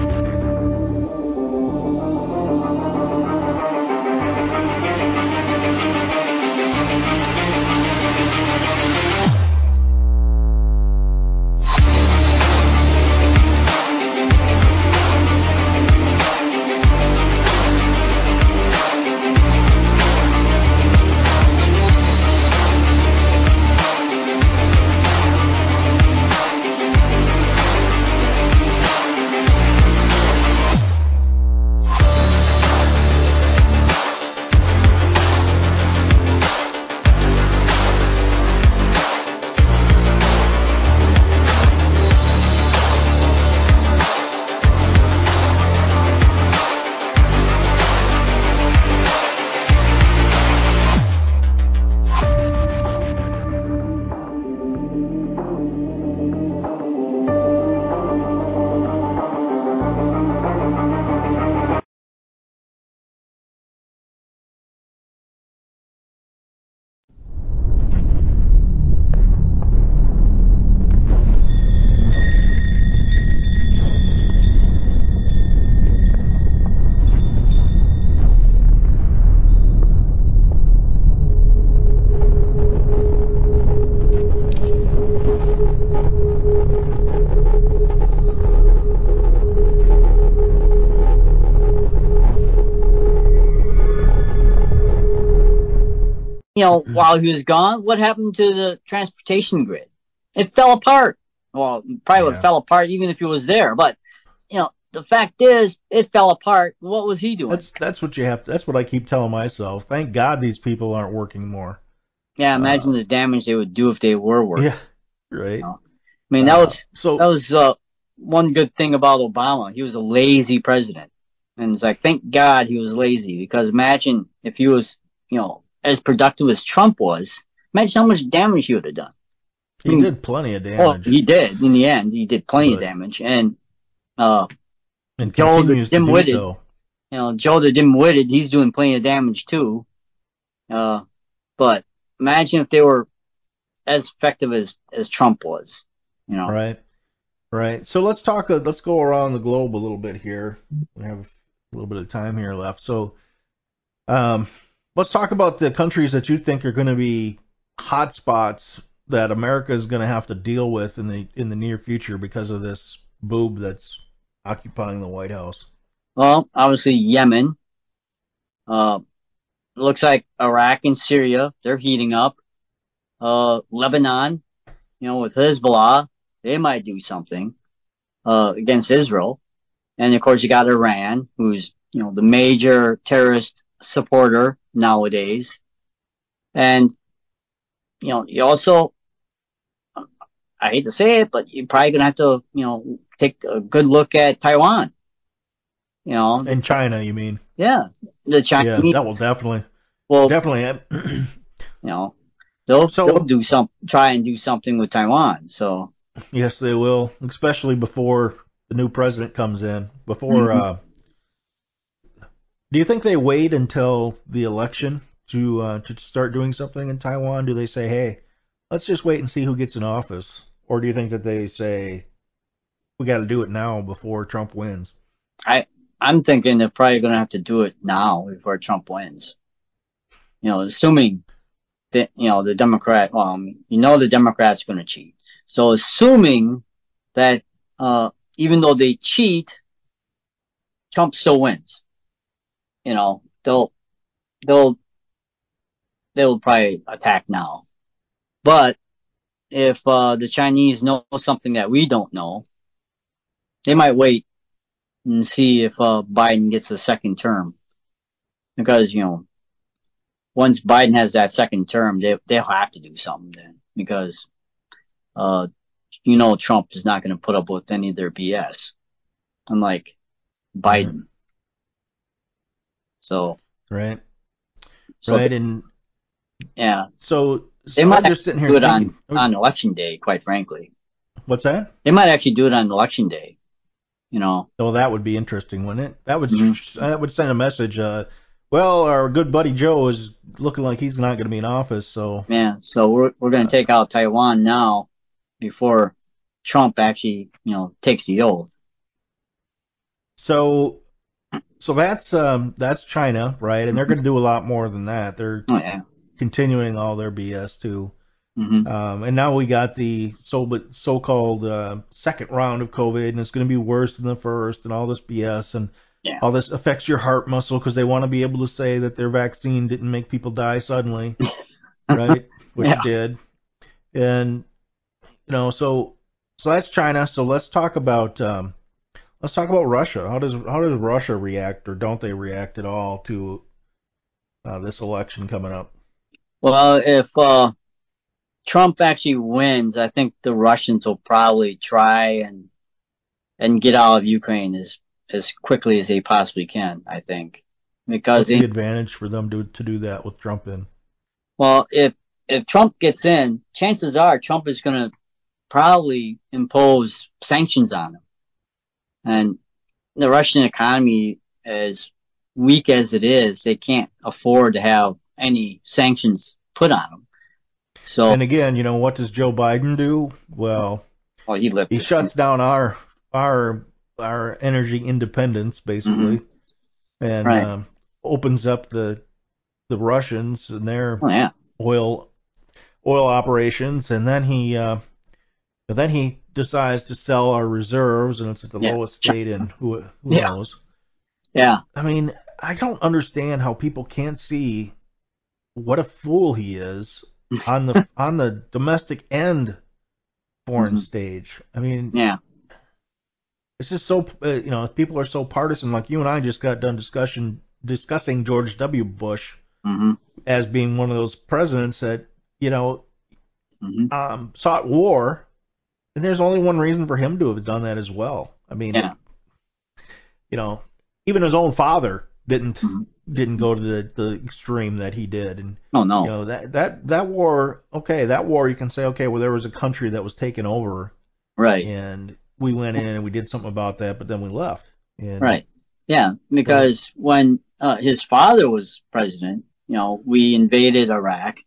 You know, while he was gone, what happened to the transportation grid? It fell apart. Well, probably would Yeah. fell apart even if he was there. But you know, the fact is, it fell apart. What was he doing? That's that's what you have. To, That's what I keep telling myself. Thank God these people aren't working more. yeah, imagine the damage they would do if they were working. uh, Yeah, right. I mean, that Uh, was so. that was uh, one good thing about Obama. He was a lazy president, and it's like thank God he was lazy because imagine if he was, you know, as productive as Trump was. Imagine how much damage he would have done. he did plenty of damage. Well, he did in the end. He did plenty of damage, and uh, and Joel, to do dim-witted. so. you know, Joe the dim-witted, he's doing plenty of damage too. Uh, but imagine if they were as effective as as Trump was. You know, Right. Right. So let's talk. Uh, let's go around the globe a little bit here. We have a little bit of time here left. So, um, let's talk about the countries that you think are going to be hot spots that America is going to have to deal with in the in the near future because of this boob that's occupying the White House. Well, obviously Yemen. Uh, looks like Iraq and Syria, they're heating up. Uh, Lebanon, you know, with Hezbollah, they might do something, uh, against Israel. And of course you got Iran, who's, you know, the major terrorist supporter nowadays. And, you know, you also, I hate to say it, but you're probably gonna have to, you know, take a good look at Taiwan. You know, In China, you mean? yeah, the Yeah, that will definitely, well, definitely. *clears throat* you know, they'll So- they'll do some try and do something with Taiwan. So Yes, they will, especially before the new president comes in. Before, Mhm. uh, do you think they wait until the election to uh, to start doing something in Taiwan? Do they say, "Hey, let's just wait and see who gets in office," or do you think that they say, "We got to do it now before Trump wins"? I I'm thinking they're probably going to have to do it now before Trump wins. You know, assuming that you know the Democrat. Well, you know the Democrats going to cheat. So assuming that uh, even though they cheat, Trump still wins. You know, they'll they'll they'll probably attack now. But if uh, the Chinese know something that we don't know, they might wait and see if uh, Biden gets a second term. Because, you know, once Biden has that second term, they, they'll have to do something then. Because, uh, you know, Trump is not going to put up with any of their BS. Unlike Biden. So, Right, so right, and yeah, so, they so might just sitting here do it thinking, on, on election day, quite frankly. what's that? They might actually do it on election day. You know, Oh, that would be interesting, wouldn't it? That would Mhm. that would send a message. Uh, well, our good buddy Joe is looking like he's not going to be in office, so Yeah, so we're we're gonna take out Taiwan now before Trump actually, you know, takes the oath. so so that's um that's China, right? And they're going to do a lot more than that. They're Oh yeah. continuing all their BS too. hmm Um, and now we got the so but so-called uh, second round of COVID, and it's going to be worse than the first, and all this BS, and Yeah. all this affects your heart muscle because they want to be able to say that their vaccine didn't make people die suddenly, *laughs* right? Which Yeah. it did, and you know, so so that's China. So let's talk about um, let's talk about Russia. How does how does Russia react, or don't they react at all to uh, this election coming up? Well, if uh, Trump actually wins, I think the Russians will probably try and and get out of Ukraine as as quickly as they possibly can. I think because What's the advantage for them to to do that with Trump in? Well, if if Trump gets in, chances are Trump is going to probably impose sanctions on him. And the Russian economy, as weak as it is, they can't afford to have any sanctions put on them. So, And again, you know, what does Joe Biden do? Well, well, he he shuts down our our our energy independence basically, and Right. um, opens up the the Russians and their Oh yeah, oil oil operations, and then he uh, then he decides to sell our reserves, and it's at the Yeah. lowest state and who who Yeah. knows. yeah. I mean, I don't understand how people can't see what a fool he is *laughs* on the on the domestic and foreign Mhm. stage. I mean, Yeah. it's just so uh, you know people are so partisan. Like you and I just got done discussion discussing George W. Bush hmm as being one of those presidents that you know hmm um, sought war, and there's only one reason for him to have done that as well. I mean, Yeah. you know, even his own father didn't Mhm. didn't go to the the extreme that he did, and Oh no. you know that that that war. Okay, that war you can say okay, well there was a country that was taken over, right. and we went in and we did something about that, but then we left. And, Right. Yeah, because when uh, his father was president, you know, we invaded Iraq,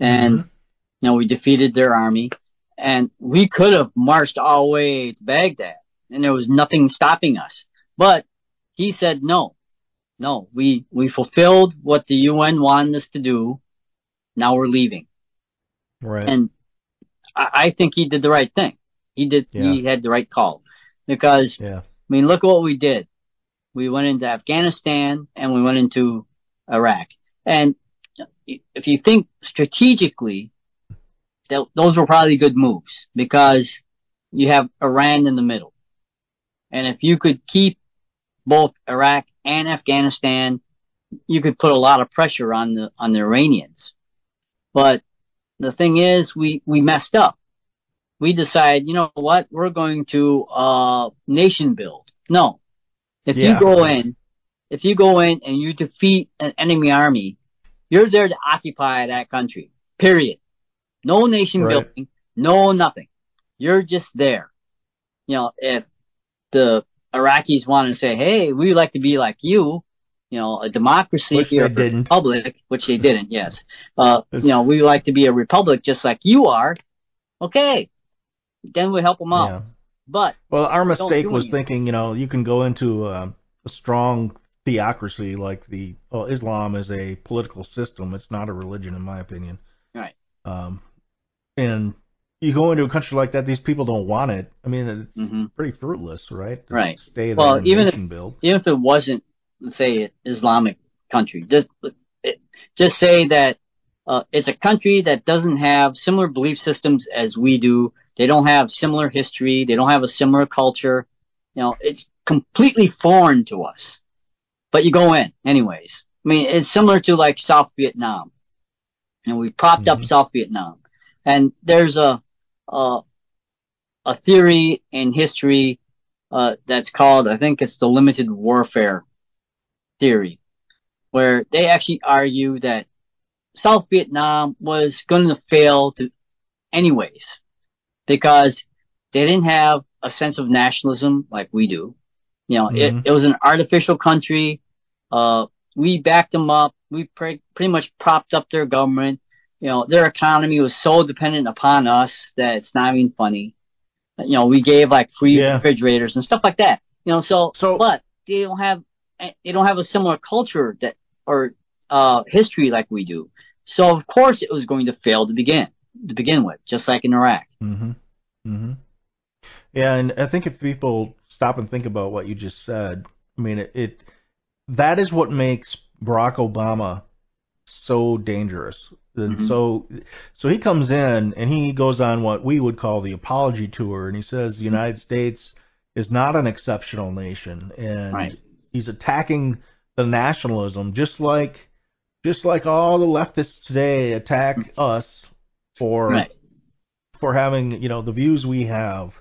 and Mhm. you know we defeated their army, and we could have marched all the way to Baghdad, and there was nothing stopping us. But he said no, no. We we fulfilled what the UN wanted us to do. Now we're leaving, Right. and I, I think he did the right thing. He did. He had the right call because yeah. I mean, look at what we did. We went into Afghanistan and we went into Iraq. And if you think strategically, th- those were probably good moves because you have Iran in the middle. And if you could keep both Iraq and Afghanistan, you could put a lot of pressure on the, on the Iranians. But the thing is, we, we messed up. We decided, you know what, we're going to, uh, nation build. No. If Yeah. you go in, if you go in and you defeat an enemy army, you're there to occupy that country. Period. No nation Right. building, no nothing. You're just there. You know, if the Iraqis want to say, hey, we'd like to be like you, you know, a democracy Which or a didn't. republic, which they didn't, yes. Uh, *laughs* you know, we like to be a republic just like you are. Okay. Then we help them out. Yeah. But, Well, our mistake was anything. thinking, you know, you can go into uh, a strong theocracy like the well, Islam is a political system. It's not a religion, in my opinion. Right. Um, and you go into a country like that, these people don't want it. I mean, it's Mhm. pretty fruitless, right? To Right. Stay there Well, even if- build. even if it wasn't, let's say, Islamic country, just it, just say that uh, it's a country that doesn't have similar belief systems as we do. They don't have similar history. They don't have a similar culture. You know, it's completely foreign to us. But you go in anyways. I mean, it's similar to like South Vietnam. And we propped up Mhm. South Vietnam. And there's a, a, a theory in history, uh, that's called, I think it's the limited warfare theory, where they actually argue that South Vietnam was going to fail to anyways, because they didn't have a sense of nationalism like we do. You know, Mhm. it, it was an artificial country. Uh, we backed them up. We pre- pretty much propped up their government. You know, their economy was so dependent upon us that it's not even funny. You know, we gave like free Yeah. refrigerators and stuff like that. You know, so, So- but they don't have, they don't have a similar culture that, or, uh, history like we do. So of course it was going to fail to begin, to begin with, just like in Iraq. Mm-hmm. Mm-hmm. Yeah, and I think if people stop and think about what you just said, I mean, it, it that is what makes Barack Obama so dangerous. And Mhm. so, so he comes in and he goes on what we would call the apology tour, and he says the United States is not an exceptional nation, and Right. he's attacking the nationalism, just like, just like all the leftists today attack us for Right. for having you know the views we have.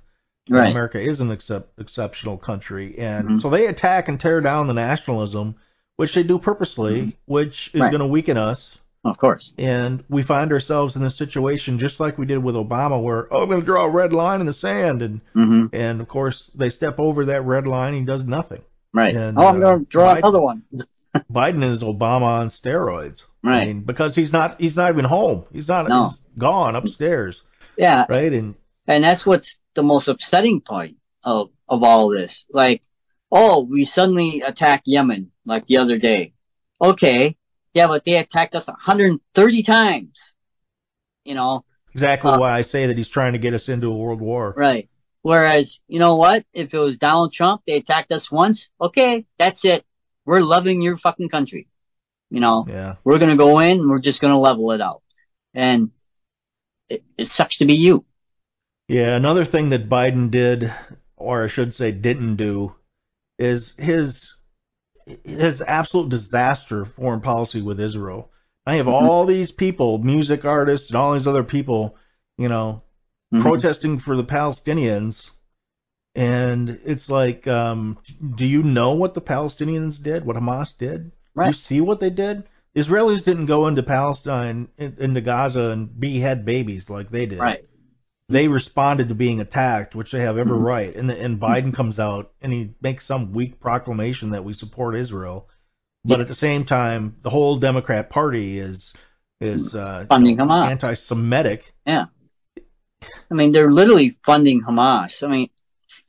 Right. America is an excep- exceptional country, and Mhm. so they attack and tear down the nationalism, which they do purposely, which is Mm-hmm. Right. going to weaken us. Of course. And we find ourselves in this situation just like we did with Obama, where oh, I'm going to draw a red line in the sand, and hmm and of course they step over that red line, and he does nothing. Right. And, oh, I'm uh, going to draw Biden- another one. *laughs* Biden is Obama on steroids. I Right. mean, because he's not he's not even home. He's not No. he's gone upstairs, Yeah. right? And And that's what's the most upsetting point of, of all this. Like, oh, we suddenly attack Yemen like the other day. Okay. Yeah, but they attacked us 130 times. You know, exactly Uh, why I say that he's trying to get us into a world war. right. Whereas, you know what? If it was Donald Trump, they attacked us once. Okay. That's it. We're loving your fucking country. You know, Yeah. we're going to go in and we're just going to level it out. And it, it sucks to be you. Yeah, another thing that Biden did, or I should say didn't do, is his his absolute disaster foreign policy with Israel. I have all these people, music artists and all these other people, you know, Mhm. protesting for the Palestinians. And it's like, um, do you know what the Palestinians did? What Hamas did? You see what they did? Israelis didn't go into Palestine, in- into Gaza, and behead babies like they did Right. They responded to being attacked, which they have every Mhm. right. And and Biden comes out and he makes some weak proclamation that we support Israel, but at the same time, the whole Democrat Party is is uh, Funding Hamas. anti-Semitic. Yeah, I mean, they're literally funding Hamas. I mean,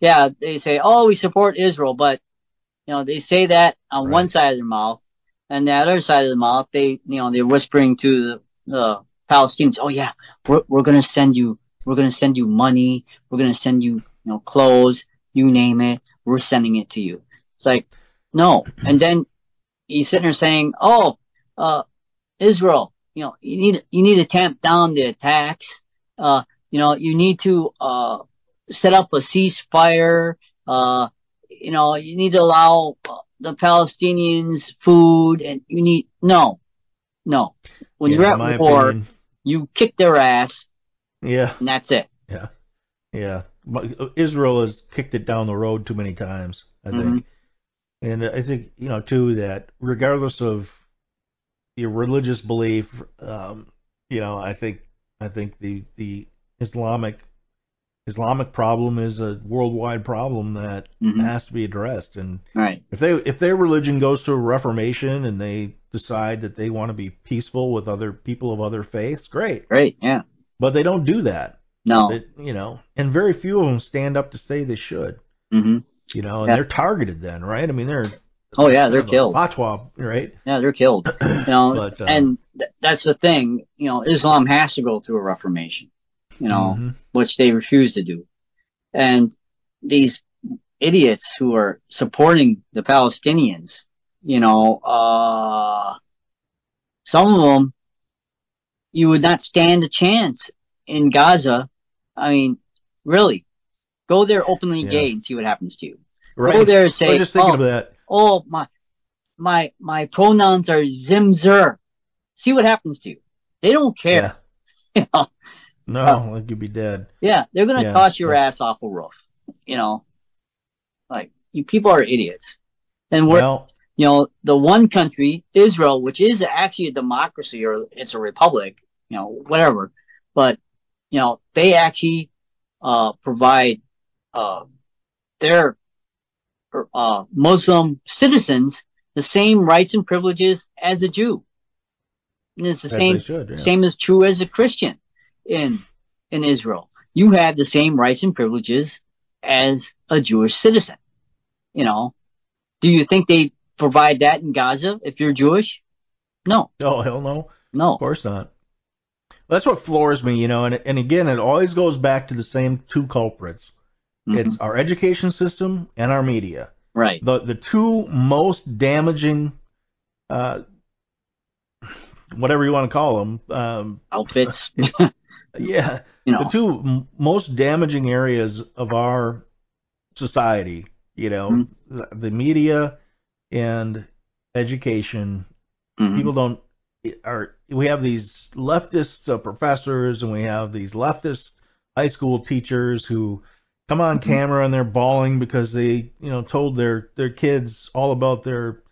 yeah, they say, oh, we support Israel, but, you know, they say that on Right. one side of their mouth, and the other side of the mouth, they, you know, they're whispering to the, the Palestinians, oh yeah, we're, we're gonna send you, we're gonna send you money, we're gonna send you, you know, clothes, you name it, we're sending it to you. It's like, no. And then he's sitting there saying, oh, uh, Israel, you know, you need, you need to tamp down the attacks, uh, you know, you need to, uh, set up a ceasefire, uh, you know, you need to allow uh, the Palestinians food and you need, no, no. When Yeah, you're at war, opinion. you kick their ass yeah, and that's it. yeah. Yeah. Israel has kicked it down the road too many times, I think. Mhm. And I think you know too that regardless of your religious belief, um, you know, I think I think the the Islamic Islamic problem is a worldwide problem that Mhm. has to be addressed. And Right. if they if their religion goes to a reformation and they decide that they want to be peaceful with other people of other faiths, great. Great. Yeah. But they don't do that. No. You know, and very few of them stand up to say they should. Mm-hmm. You know, and Yeah. they're targeted then, right? I mean, they're Oh yeah, they're kind of a killed. Fatwa, right? Yeah, they're killed. *clears throat* You know, But, uh, and th- that's the thing. You know, Islam has to go through a reformation. You know, Mhm. which they refuse to do. And these idiots who are supporting the Palestinians, you know, uh, some of them, you would not stand a chance in Gaza. I mean, really, go there openly Yeah. gay and see what happens to you. Right. Go there and say, oh, oh, my, my, my pronouns are Zimzer. See what happens to you. They don't care. *laughs* You know? No, Uh, like you'd be dead. Yeah, they're gonna Yeah, toss your ass off a roof. You know, like you people are idiots. And we're, Well, you know, the one country, Israel, which is actually a democracy or it's a republic, you know, whatever. But you know, they actually uh, provide uh, their uh, Muslim citizens the same rights and privileges as a Jew. And it's the as same should. Yeah. same is true as a Christian in in Israel. You have the same rights and privileges as a Jewish citizen. You know, do you think they provide that in Gaza if you're Jewish? No, Oh hell no, No. of course not. That's what floors me, you know. And and again, it always goes back to the same two culprits. Mhm. It's our education system and our media. right. The the two most damaging, uh, whatever you want to call them, um, Outfits. *laughs* yeah, *laughs* you know. the two m- most damaging areas of our society, you know, Mhm. the, the media and education. Mhm. People don't are we have these leftist uh, professors and we have these leftist high school teachers who come on Mhm. camera and they're bawling because they you know told their their kids all about their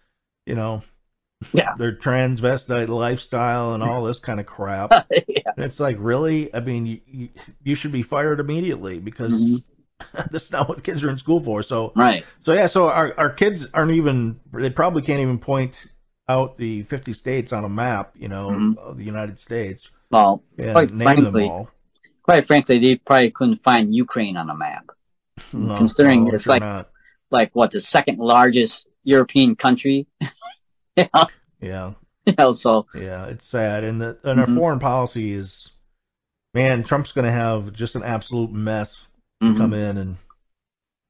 you know Yeah. their transvestite lifestyle and all this kind of crap. *laughs* yeah. And it's like, really? I mean, you, you, you should be fired immediately because Mhm. *laughs* that's not what kids are in school for. So, Right. so yeah, so our, our kids aren't even, they probably can't even point out the 50 states on a map, you know, Mhm. of the United States Well, Quite frankly, quite frankly, they probably couldn't find Ukraine on a map. No, considering no, it's sure like- not. Like what the second largest European country. *laughs* yeah. Yeah, You know, so yeah, it's sad. And the, and our Mhm. foreign policy is, man, Trump's going to have just an absolute mess mhm. come in and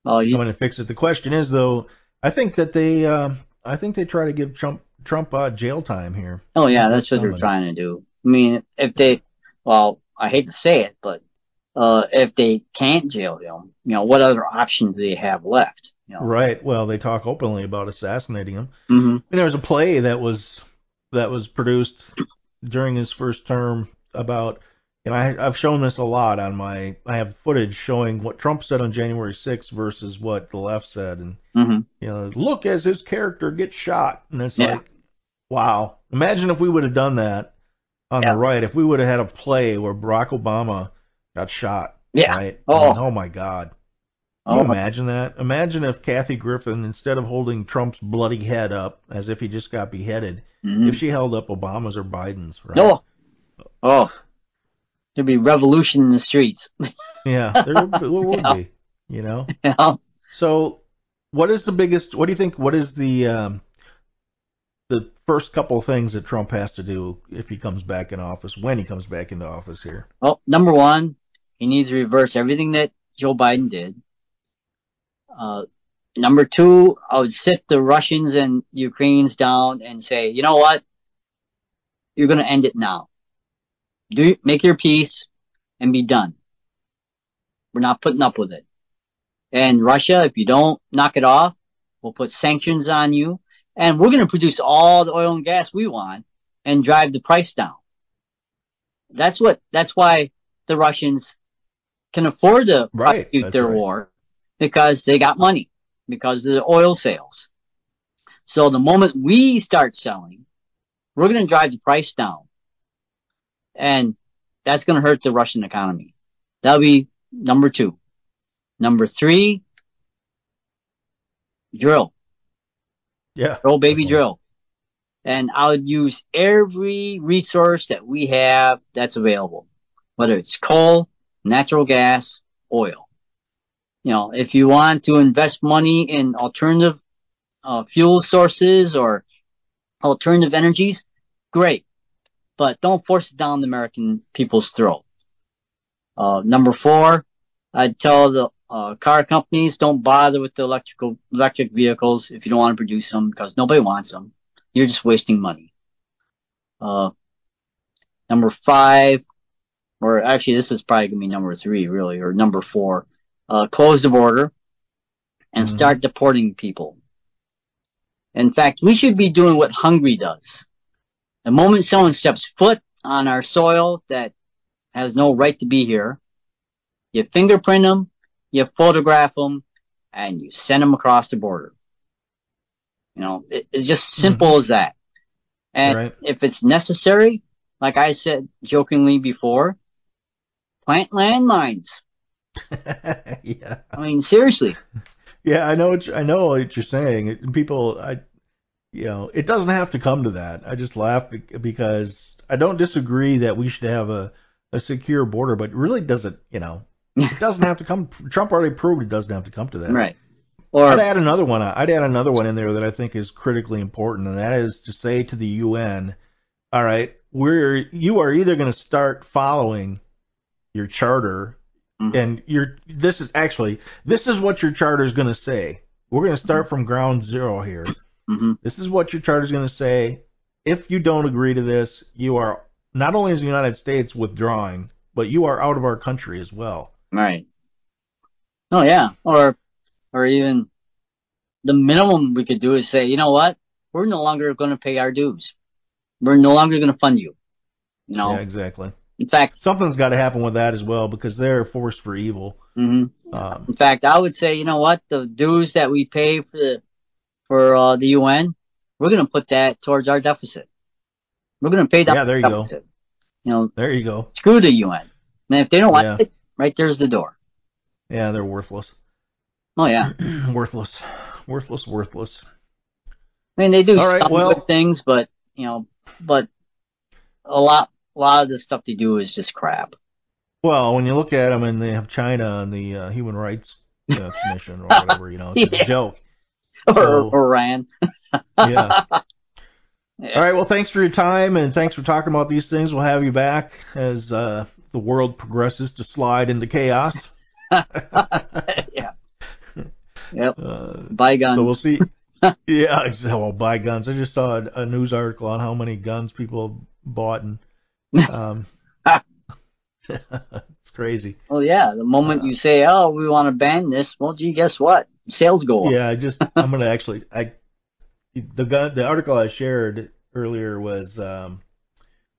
well, you, come in and fix it. The question is though, I think that they, uh, I think they try to give Trump Trump uh, jail time here. Oh yeah, that's what they're trying to do. I mean, if they, well, I hate to say it, but uh, if they can't jail him, you know, what other options do they have left? You know, Right. Well, they talk openly about assassinating him. hmm And there was a play that was that was produced during his first term about, and I, I've shown this a lot on my. I have footage showing what Trump said on January 6th versus what the left said, and hmm you know, look as his character gets shot, and it's Yeah. like, wow. Imagine if we would have done that on Yeah. the right. If we would have had a play where Barack Obama got shot. Yeah. Right. Oh. I mean, oh my God. Can Oh you my- imagine that? Imagine if Kathy Griffin, instead of holding Trump's bloody head up as if he just got beheaded, Mhm. if she held up Obama's or Biden's, right? No. Oh, there'd be revolution in the streets. Yeah, there, there would *laughs* Yeah. be. You know. Know? So, what is the biggest? What do you think? What is the um, the first couple of things that Trump has to do if he comes back in office? When he comes back into office here? Well, number one, he needs to reverse everything that Joe Biden did. Uh, number two, I would sit the Russians and Ukrainians down and say, you know what? You're going to end it now. Do make your peace and be done. We're not putting up with it. And Russia, if you don't knock it off, we'll put sanctions on you and we're going to produce all the oil and gas we want and drive the price down. That's what, that's why the Russians can afford to Right, prosecute their right. war because they got money because of the oil sales. So the moment we start selling, we're going to drive the price down and that's going to hurt the Russian economy. That'll be number two. Number three, drill. Yeah. Drill, baby, Definitely. drill. And I'll use every resource that we have that's available, whether it's coal, natural gas, oil. You know, if you want to invest money in alternative uh, fuel sources or alternative energies, great. But don't force it down the American people's throat. Uh, number four, I'd tell the uh, car companies don't bother with the electrical electric vehicles if you don't want to produce them because nobody wants them. You're just wasting money. Uh, number five, or actually this is probably gonna be number three, really, or number four. Uh, close the border and Mhm. start deporting people. In fact, we should be doing what Hungary does. The moment someone steps foot on our soil that has no right to be here, you fingerprint them, you photograph them, and you send them across the border. You know, it, it's just mm-hmm. simple as that. And Right. if it's necessary, like I said jokingly before, plant landmines. *laughs* yeah. I mean, seriously. Yeah, I know what I know what you're saying. People, I, you know, it doesn't have to come to that. I just laugh because I don't disagree that we should have a a secure border, but really doesn't. You know, it doesn't have to come. Trump already proved it doesn't have to come to that. Right. Or, I'd add another one. I'd add another one in there that I think is critically important, and that is to say to the UN, all right, we're you are either going to start following your charter, Mhm. and you're this is actually this is what your charter is going to say. We're going to start from ground zero here. Mhm. This is what your charter is going to say. If you don't agree to this, you are not only is the United States withdrawing, but you are out of our country as well. Right. Oh yeah. Or, or even the minimum we could do is say, you know what? We're no longer going to pay our dues. We're no longer going to fund you. You know, Yeah, exactly. in fact, Something's got to happen with that as well because they're forced for evil. mhm. Um, in fact, I would say, you know what? The dues that we pay for the, for, uh, the UN, we're going to put that towards our deficit. We're going to pay that Yeah, there you go. You know, there you go. screw the UN. And if they don't want Yeah. it, right there's the door. Yeah, they're worthless. Oh yeah. *clears throat* worthless. Worthless, worthless. I mean, they do All right, some well- good things, but you know, but a lot, a lot of the stuff they do is just crap. Well, when you look at them and they have China and the uh, Human Rights uh, *laughs* Commission or whatever, you know, it's Yeah. a joke. *laughs* Or, So- or Iran. Yeah. Yeah. *laughs* All right. Well, thanks for your time and thanks for talking about these things. We'll have you back as uh, the world progresses to slide into chaos. *laughs* yeah. Yep. Uh, Bygones. so we'll see. yeah, exactly. Well, buy guns. I just saw a, a news article on how many guns people bought, and um, it's crazy. Well, yeah. The moment you say, "Oh, we want to ban this," well, gee, guess what? Sales go up. Yeah, I just I'm gonna actually I the gun the article I shared earlier was um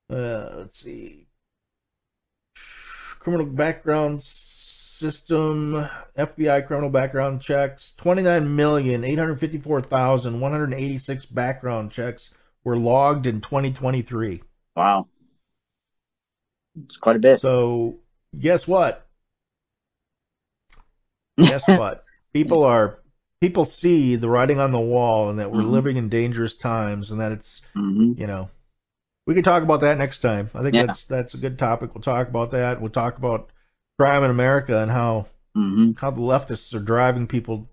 uh let's see criminal background system FBI criminal background checks 29,854,186 background checks were logged in 2023. Wow. It's quite a bit. So guess what? *laughs* Guess what? People are people see the writing on the wall and that we're Mhm. living in dangerous times and that it's hmm you know we can talk about that next time. I think Yeah. that's that's a good topic. We'll talk about that. We'll talk about crime in America and how hmm how the leftists are driving people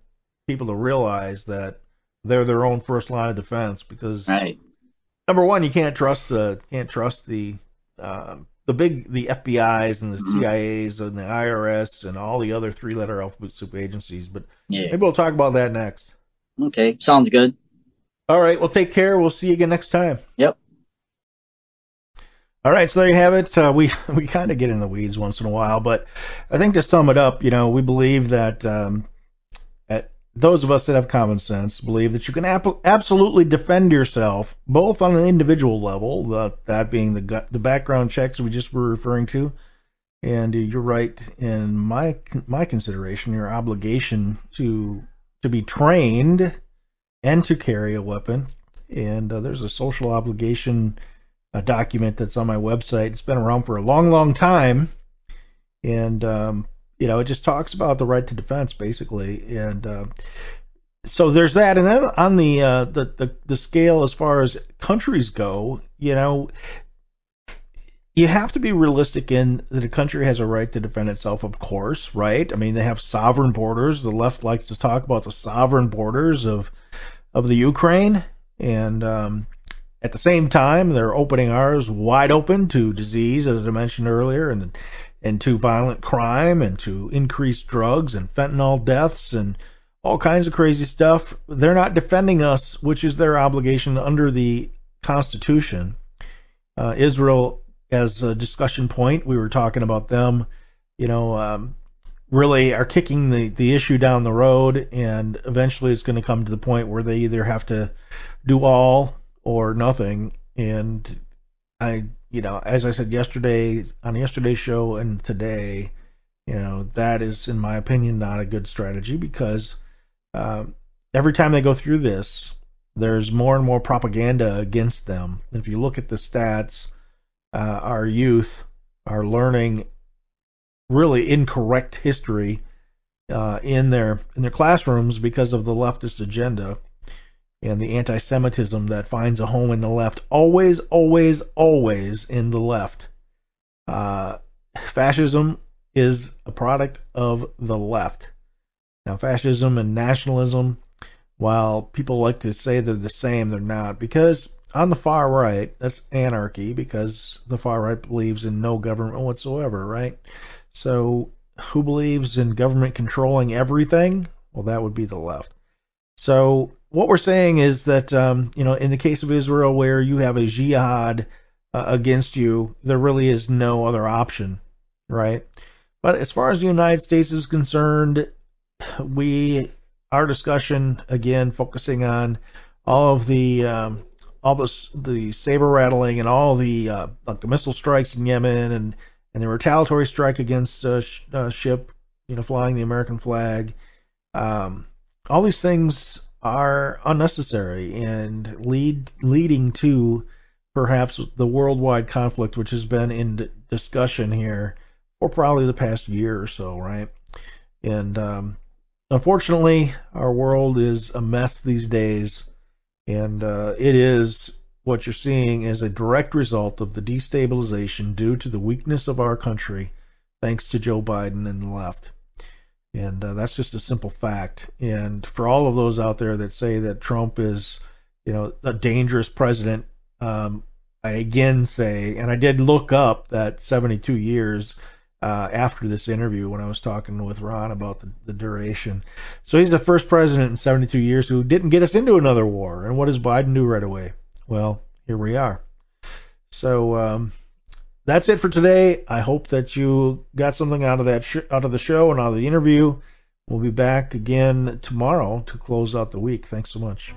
people to realize that they're their own first line of defense because Right. number one you can't trust the can't trust the um, the big the FBI's and the Mhm. CIA's and the IRS and all the other three letter alphabet soup agencies. But Yeah. maybe we'll talk about that next. Okay. Sounds good. All right. Well, take care. We'll see you again next time. Yep. All right. So there you have it. Uh, we *laughs* we kind of get in the weeds once in a while, but I think to sum it up, you know, we believe that um, those of us that have common sense believe that you can ap- absolutely defend yourself, both on an individual level, the, that being the the background checks we just were referring to, and you're right in my my consideration, your obligation to to be trained and to carry a weapon. And uh, there's a social obligation a document that's on my website. It's been around for a long, long time, and um, you know it just talks about the right to defense basically. And uh, so there's that. And then on the, uh, the the the scale as far as countries go, you know. You have to be realistic in that a country has a right to defend itself, of course, right? I mean, they have sovereign borders. The left likes to talk about the sovereign borders of of the Ukraine, and um, at the same time, they're opening ours wide open to disease, as I mentioned earlier, and and to violent crime and to increased drugs and fentanyl deaths and all kinds of crazy stuff. They're not defending us, which is their obligation under the Constitution. Uh, Israel, as a discussion point, we were talking about them, you know, um, really are kicking the, the issue down the road, and eventually it's going to come to the point where they either have to do all or nothing. And I, you know, as I said yesterday on yesterday's show and today, you know, that is, in my opinion, not a good strategy because uh, every time they go through this, there's more and more propaganda against them. If you look at the stats, uh, our youth are learning really incorrect history uh, in their in their classrooms because of the leftist agenda and the anti-Semitism that finds a home in the left. Always, always, always in the left. Uh, fascism is a product of the left. Now, fascism and nationalism, while people like to say they're the same, they're not. Because on the far right, that's anarchy, because the far right believes in no government whatsoever, right? So, who believes in government controlling everything? Well, that would be the left. So, what we're saying is that, um, you know, in the case of Israel, where you have a jihad uh, against you, there really is no other option, right? But as far as the United States is concerned, we our discussion again focusing on all of the um, all the the saber rattling and all the uh, like the missile strikes in Yemen and and the retaliatory strike against a sh- uh, ship you know flying the American flag. Um, all these things are unnecessary and lead leading to perhaps the worldwide conflict which has been in discussion here for probably the past year or so, right? And um, unfortunately, our world is a mess these days, and uh, it is what you're seeing is a direct result of the destabilization due to the weakness of our country, thanks to Joe Biden and the left. And uh, that's just a simple fact. And for all of those out there that say that Trump is, you know, a dangerous president, um, I again say, and I did look up that 72 years. uh, after this interview when I was talking with Ron about the, the duration. So he's the first president in 72 years who didn't get us into another war. And what does Biden do right away? Well, here we are. So um, that's it for today. I hope that you got something out of that sh- out of the show and out of the interview. We'll be back again tomorrow to close out the week. Thanks so much.